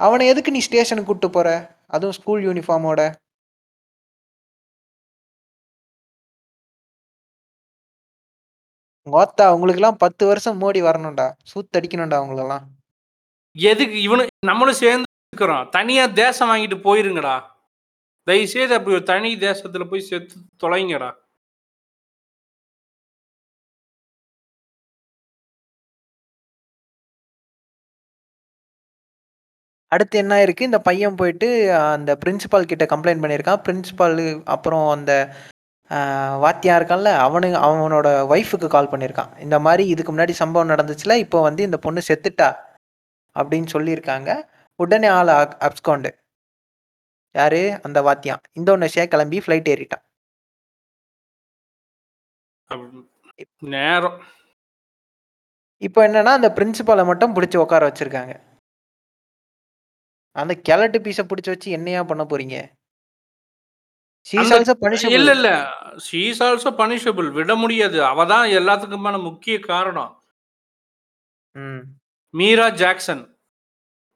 அவனை எதுக்கு நீ ஸ்டேஷனுக்கு கூப்பிட்டு போற? அதுவும் ஸ்கூல் யூனிஃபார்மோட மொத்தா உங்களுக்கெல்லாம் பத்து வருஷம் மோடி வரணும்டா. சூத்தடிக்கணும்டா உங்களெல்லாம். எதுக்கு? இவனு நம்மளும் சேர்ந்து இருக்கிறோம் தனியா தேசம் வாங்கிட்டு போயிருங்கடா. தயவு செய்து அப்படி ஒரு தனி தேசத்துல போய் செத்து தொலைங்கடா. அடுத்து என்ன இருக்கு? இந்த பையன் போயிட்டு அந்த பிரின்சிபால் கிட்ட கம்ப்ளைண்ட் பண்ணியிருக்கான். பிரின்சிபால் அப்புறம் அந்த வாத்தியான் இருக்கான்ல அவனு அவனோட ஒய்ஃபுக்கு கால் பண்ணியிருக்கான். இந்த மாதிரி இதுக்கு முன்னாடி சம்பவம் நடந்துச்சுல இப்போ வந்து இந்த பொண்ணு செத்துட்டா? அப்படின்னு சொல்லியிருக்காங்க. உடனே ஆள் அப்ஸ்காண்டு யாரு? அந்த வாத்தியான். இந்தோனேஷியா கிளம்பி ஃப்ளைட் ஏறிட்டான். நேரம். இப்போ என்னன்னா அந்த பிரின்சிபாலை மட்டும் பிடிச்சி உட்கார வச்சிருக்காங்க. அந்த கிழட்டு பீஸை பிடிச்சி வச்சு என்னையா பண்ண போறீங்க. இல்ல இல்ல. ஷீ இஸ் ஆல்சோ பனிஷபிள் விட முடியாது. அவ தான் எல்லாத்துக்குமான முக்கிய காரணம். மீரா ஜாக்சன்.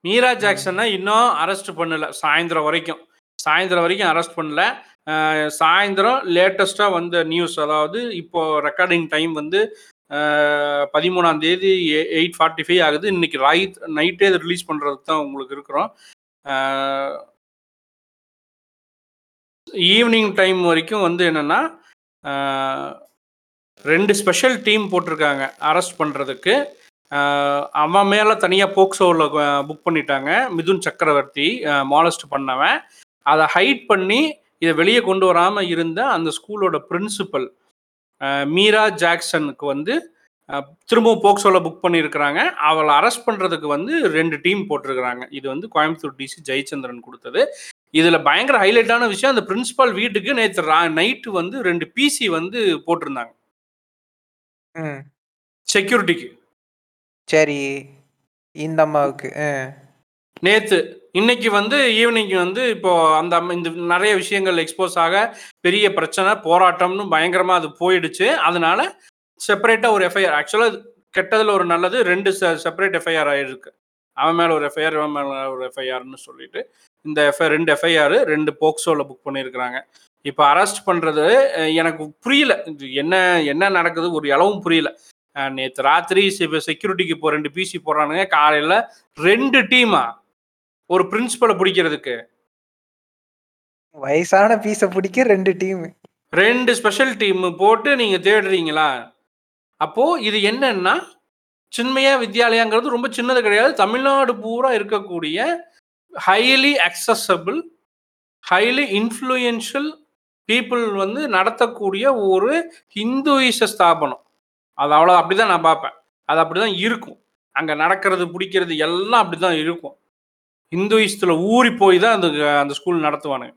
மீரா ஜாக்சனை இன்னும் அரெஸ்ட் பண்ணல. சாயந்தரம் வரைக்கும். சாயந்தரம் வரைக்கும் அரெஸ்ட் பண்ணல. சாயந்தரம் லேட்டஸ்டா வந்த நியூஸ் அதாவது இப்போ ரெக்கார்டிங் டைம் வந்து பதிமூணாம் தேதி எயிட் ஃபார்ட்டி ஃபைவ் ஆகுது. இன்னைக்கு ரைட் நைட்டே ரிலீஸ் பண்ணுறதுக்கு தான் உங்களுக்கு இருக்கிறோம். ஈவினிங் டைம் வரைக்கும் வந்து என்னென்னா ரெண்டு ஸ்பெஷல் டீம் போட்டிருக்காங்க அரெஸ்ட் பண்ணுறதுக்கு அவன் மேலே தனியாக போக்சோவில் புக் பண்ணிட்டாங்க. மிதுன் சக்கரவர்த்தி மாலஸ்ட் பண்ணவன். அதை ஹைட் பண்ணி இதை வெளியே கொண்டு வராமல் இருந்த அந்த ஸ்கூலோட பிரின்சிபல் மீரா ஜாக்சனுக்கு வந்து திரும்பவும் போக்சோவில் புக் பண்ணியிருக்கிறாங்க. அவளை அரெஸ்ட் பண்ணுறதுக்கு வந்து ரெண்டு டீம் போட்டிருக்கிறாங்க. இது வந்து கோயம்புத்தூர் டிசி ஜெயச்சந்திரன் கொடுத்தது. இதில் பயங்கர ஹைலைட்டான விஷயம் அந்த பிரின்சிபால் வீட்டுக்கு நேற்று நைட்டு வந்து ரெண்டு பிசி வந்து போட்டிருந்தாங்க. செக்யூரிட்டிக்கு சரி. இந்த அம்மாவுக்கு ஆ. இன்னைக்கு வந்து ஈவினிங் வந்து இப்போ அந்த இந்த நிறைய விஷயங்கள் எக்ஸ்போஸ் ஆக பெரிய பிரச்சனை போராட்டம்னு பயங்கரமா அது போயிடுச்சு. அதனால செப்பரேட்டா ஒரு எஃப்ஐஆர் ஆக்சுவலா கெட்டதுல ஒரு நல்லது ரெண்டு செப்பரேட் எஃப்ஐஆர் ஆயிருக்கு. அவன் மேல ஒரு எஃப்ஐஆர் அவன் மேல ஒரு எஃப்ஐஆர்னு சொல்லிட்டு இந்த எஃப்ஐ ரெண்டு எஃப்ஐஆர் ரெண்டு போக்சோல புக் பண்ணியிருக்கிறாங்க. இப்போ அரெஸ்ட் பண்றது எனக்கு புரியல. இது என்ன என்ன நடக்குது ஒரு இளவும் புரியல. நேற்று ராத்திரி செக்யூரிட்டிக்கு இப்போ ரெண்டு பிசி போடுறானுங்க. காலையில ரெண்டு டீமா ஒரு பிரின்சிபலை பிடிக்கிறதுக்கு. வயசான பீஸை பிடிக்க ரெண்டு டீம் ரெண்டு ஸ்பெஷல் டீம் போட்டு நீங்க தேடுறீங்களா? அப்போ இது என்னன்னா சின்மயா வித்யாலயாங்கிறது ரொம்ப சின்னது கிடையாது. தமிழ்நாடு பூரா இருக்கக்கூடிய highly accessible highly influential people வந்து நடத்தக்கூடிய ஒரு ஹிந்துயிச ஸ்தாபனம். அது அவ்வளோ அப்படிதான் நான் பார்ப்பேன். அது அப்படிதான் இருக்கும். அங்க நடக்கிறது பிடிக்கிறது எல்லாம் அப்படிதான் இருக்கும். இந்துயிஸ்துல ஊறி போய் தான் அந்த அந்த ஸ்கூல் நடத்துவானுங்க.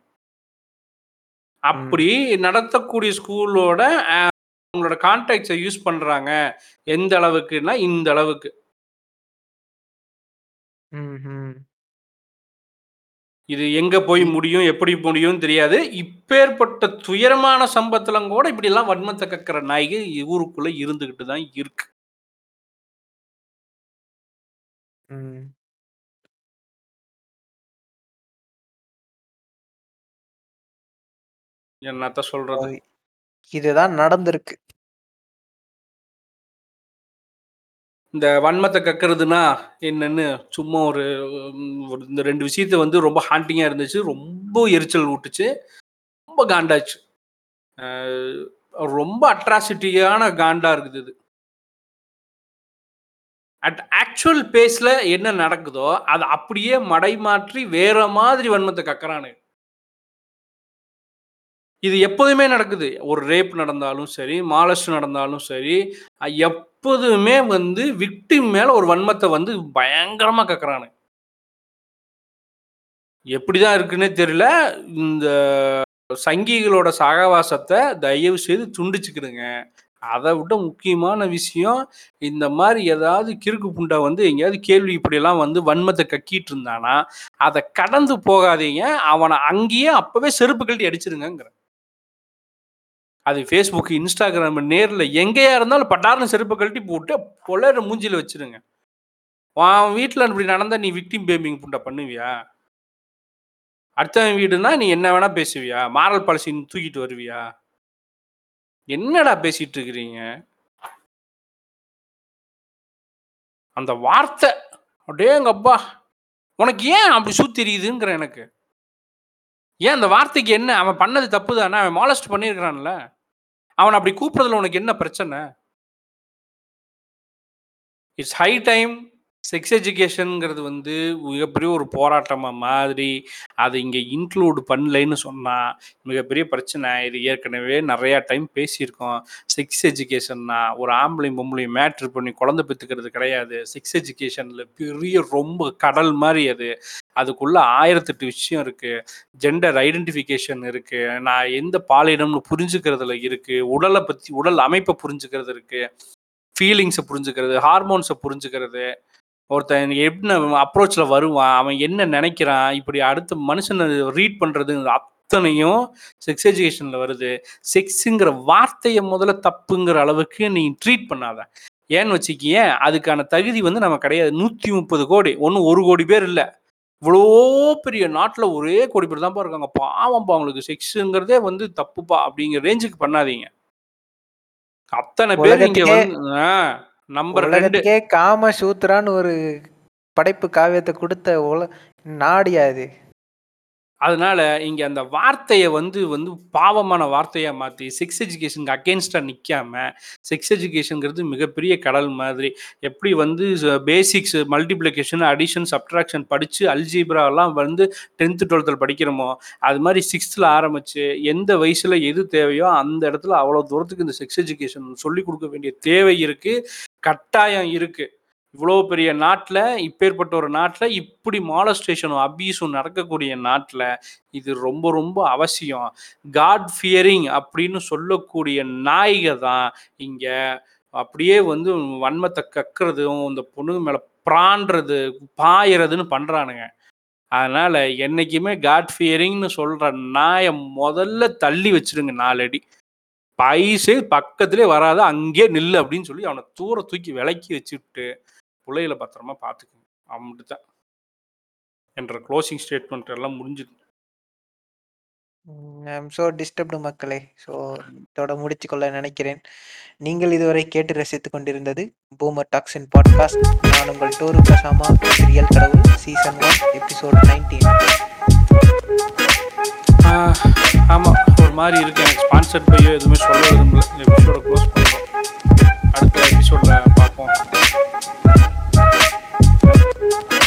அப்படி நடத்தக்கூடிய ஸ்கூலோட அவங்களோட கான்டாக்ட்ஸை யூஸ் பண்றாங்க. எந்த அளவுக்குன்னா இந்த அளவுக்கு. இது எங்க போய் முடியும் எப்படி முடியும் தெரியாது. இப்பேற்பட்ட துயரமான சம்பவத்திலும் கூட இப்படி எல்லாம் வன்மத்தை கக்கிற நாய்க்கு ஊருக்குள்ள இருந்துகிட்டு தான் இருக்கு. என்னத்த சொல்றது? இதுதான் நடந்திருக்கு. இந்த வன்மத்தை கக்கிறதுனா என்னன்னு சும்மா ஒரு ஒரு இந்த ரெண்டு விஷயத்த வந்து ரொம்ப ஹாண்டிங்கா இருந்துச்சு. ரொம்ப எரிச்சல் விட்டுச்சு ரொம்ப காண்டாச்சு. ரொம்ப அட்ராசிட்டியான காண்டா இருக்குது இது. அட் ஆக்சுவல் பேஸ்ல என்ன நடக்குதோ அதை அப்படியே மடைமாற்றி வேற மாதிரி வன்மத்தை கக்கறானு இது எப்போதுமே நடக்குது. ஒரு ரேப் நடந்தாலும் சரி மாலஸ்ட் நடந்தாலும் சரி எப்போதுமே வந்து விக்டிம் மேல ஒரு வன்மத்தை வந்து பயங்கரமா கக்குறானு. எப்படிதான் இருக்குன்னே தெரியல. இந்த சங்கிகளோட சகவாசத்தை தயவு செய்து துண்டிச்சுக்கிடுங்க. அதை விட முக்கியமான விஷயம் இந்த மாதிரி ஏதாவது கிறுக்கு புண்டை வந்து எங்கேயாவது கேள்வி இப்படியெல்லாம் வந்து வன்மத்தை கக்கிட்டு இருந்தானா அதை கடந்து போகாதீங்க. அவனை அங்கேயே அப்பவே செருப்பு கழட்டி அடிச்சிருங்கிற அது ஃபேஸ்புக் இன்ஸ்டாகிராம் நேரில் எங்கேயா இருந்தாலும் பட்டார்னு செருப்பு கழட்டி போட்டு பொலர மூஞ்சியில் வச்சிருங்க. உன் வீட்டில் இப்படி நடந்தால் நீ விக்டிம் பேமிங் புண்டை பண்ணுவியா? அடுத்தவன் வீடுனா நீ என்ன வேணா பேசுவியா? மாரல் பாலிசின்னு தூக்கிட்டு வருவியா? என்னடா பேசிட்டு இருக்கிறீங்க? அந்த வார்த்தை அடேங்கப்பா உனக்கு ஏன் அப்படி சுத்திரியுதுங்கிற எனக்கு? ஏன் அந்த வார்த்தைக்கு என்ன? அவன் பண்ணது தப்பு தானே அவன் மாலஸ்ட் பண்ணியிருக்கிறான்ல? அவன் அப்படி கூப்பிடுறதுல உனக்கு என்ன பிரச்சனை? இட்ஸ் ஹை டைம் செக்ஸ் எஜுகேஷனுங்கிறது வந்து மிகப்பெரிய ஒரு போராட்டமாக மாதிரி அதை இங்கே இன்க்ளூட் பண்ணலைன்னு சொன்னால் மிகப்பெரிய பிரச்சனை. இது ஏற்கனவே நிறையா டைம் பேசியிருக்கோம். செக்ஸ் எஜுகேஷன்னா ஒரு ஆம்பளையும் பொம்பளையும் மேட்ரு பண்ணி குழந்தை பெற்றுக்கிறது கிடையாது. செக்ஸ் எஜுகேஷனில் பெரிய ரொம்ப கடல் மாதிரி அது. அதுக்குள்ளே ஆயிரத்தெட்டு விஷயம் இருக்குது ஜெண்டர் ஐடென்டிஃபிகேஷன் இருக்குது நான் எந்த பாலினம்னு புரிஞ்சுக்கிறதுல இருக்குது உடலை பற்றி உடல் அமைப்பை புரிஞ்சுக்கிறது இருக்குது ஃபீலிங்ஸை புரிஞ்சுக்கிறது ஹார்மோன்ஸை புரிஞ்சுக்கிறது. ஒருத்தன் என்ன அப்ரோச்சில் வருவான் அவன் என்ன நினைக்கிறான் இப்படி அடுத்த மனுஷனை ரீட் பண்ணுறது அத்தனையும் செக்ஸ் எஜுகேஷனில் வருது. செக்ஸுங்கிற வார்த்தையை முதல்ல தப்புங்கிற அளவுக்கு நீ ட்ரீட் பண்ணாத. ஏன்னு வச்சுக்கியேன் அதுக்கான தகுதி வந்து நம்ம கிடையாது. நூற்றி முப்பது கோடி ஒன்றும் ஒரு கோடி பேர் இல்லை. இவ்வளோ பெரிய நாட்டில் ஒரே கோடி பேர் தான்ப்பா இருக்காங்க. பாவம்ப்பா அவங்களுக்கு செக்ஸுங்கிறதே வந்து தப்புப்பா அப்படிங்கிற ரேஞ்சுக்கு பண்ணாதீங்க. அத்தனை பேர் இங்க வந்து நம்பர் உலகத்துக்கே காம சூத்ரான்னு ஒரு படைப்பு காவியத்தை கொடுத்த உல நாடியா இது. அதனால இங்க அந்த வார்த்தையை வந்து வந்து பாவமான வார்த்தையா மாத்தி செக்ஸ் எஜுகேஷனுக்கு அகேன்ஸ்டா நிக்காம செக்ஸ் எஜுகேஷனுங்கிறது மிகப்பெரிய கடல் மாதிரி. எப்படி வந்து பேசிக்ஸ் மல்டிப்ளிகேஷன் அடிஷன் சப்ட்ராக்ஷன் படிச்சு அல்ஜீப்ரா எல்லாம் வந்து டென்த்து டுவெல்த்தில் படிக்கிறோமோ அது மாதிரி சிக்ஸ்த்தில் ஆரம்பிச்சு எந்த வயசுல எது தேவையோ அந்த இடத்துல அவ்வளோ தூரத்துக்கு இந்த செக்ஸ் எஜுகேஷன் சொல்லி கொடுக்க வேண்டிய தேவை இருக்கு கட்டாயம் இருக்கு. இவ்வளோ பெரிய நாட்டில் இப்பேற்பட்ட ஒரு நாட்டில் இப்படி மாலஸ்டேஷனும் அபியூஸும் நடக்கக்கூடிய நாட்டில் இது ரொம்ப ரொம்ப அவசியம். காட் ஃபியரிங் அப்படின்னு சொல்லக்கூடிய நாய்க தான் இங்கே அப்படியே வந்து வன்மத்தை கக்கிறதும் இந்த பொண்ணுங்க மேலே பிரான்றது பாயறதுன்னு பண்ணுறானுங்க அதனால் என்றைக்குமே காட் ஃபியரிங்னு சொல்கிற நாயை முதல்ல தள்ளி வச்சிருங்க நாலடி. பைசே பக்கத்திலே வராது அங்கேயே நில்லு அப்படின்னு சொல்லி அவனை தூர தூக்கி விலக்கி வச்சுட்டு பிள்ளைகளை பத்திரமா பார்த்துக்கணும் அவன்ட்டு தான் என்ற க்ளோசிங் ஸ்டேட்மெண்ட் எல்லாம் முடிஞ்சுது ஐம் ஸோ டிஸ்டர்ப்டு மக்களே. ஸோ இதோட முடிச்சு கொள்ள நினைக்கிறேன். நீங்கள் இதுவரை கேட்டு ரசித்துக் கொண்டிருந்தது பூமர் டாக்ஸின் பாட்காஸ்ட் நான் உங்கள் டோரு கசாமா ரியல் கடவுள் சீசன் ஒன் எபிசோட் நைன்டீன் ஆமாம் ஒரு மாதிரி இருக்கு. எனக்கு ஸ்பான்சர்ட் பையோ எதுவுமே சொல்ல விரும்பல எபிசோட க்ளோஸ் பண்ணுறோம் அடுத்த எபிசோடில் Thank you.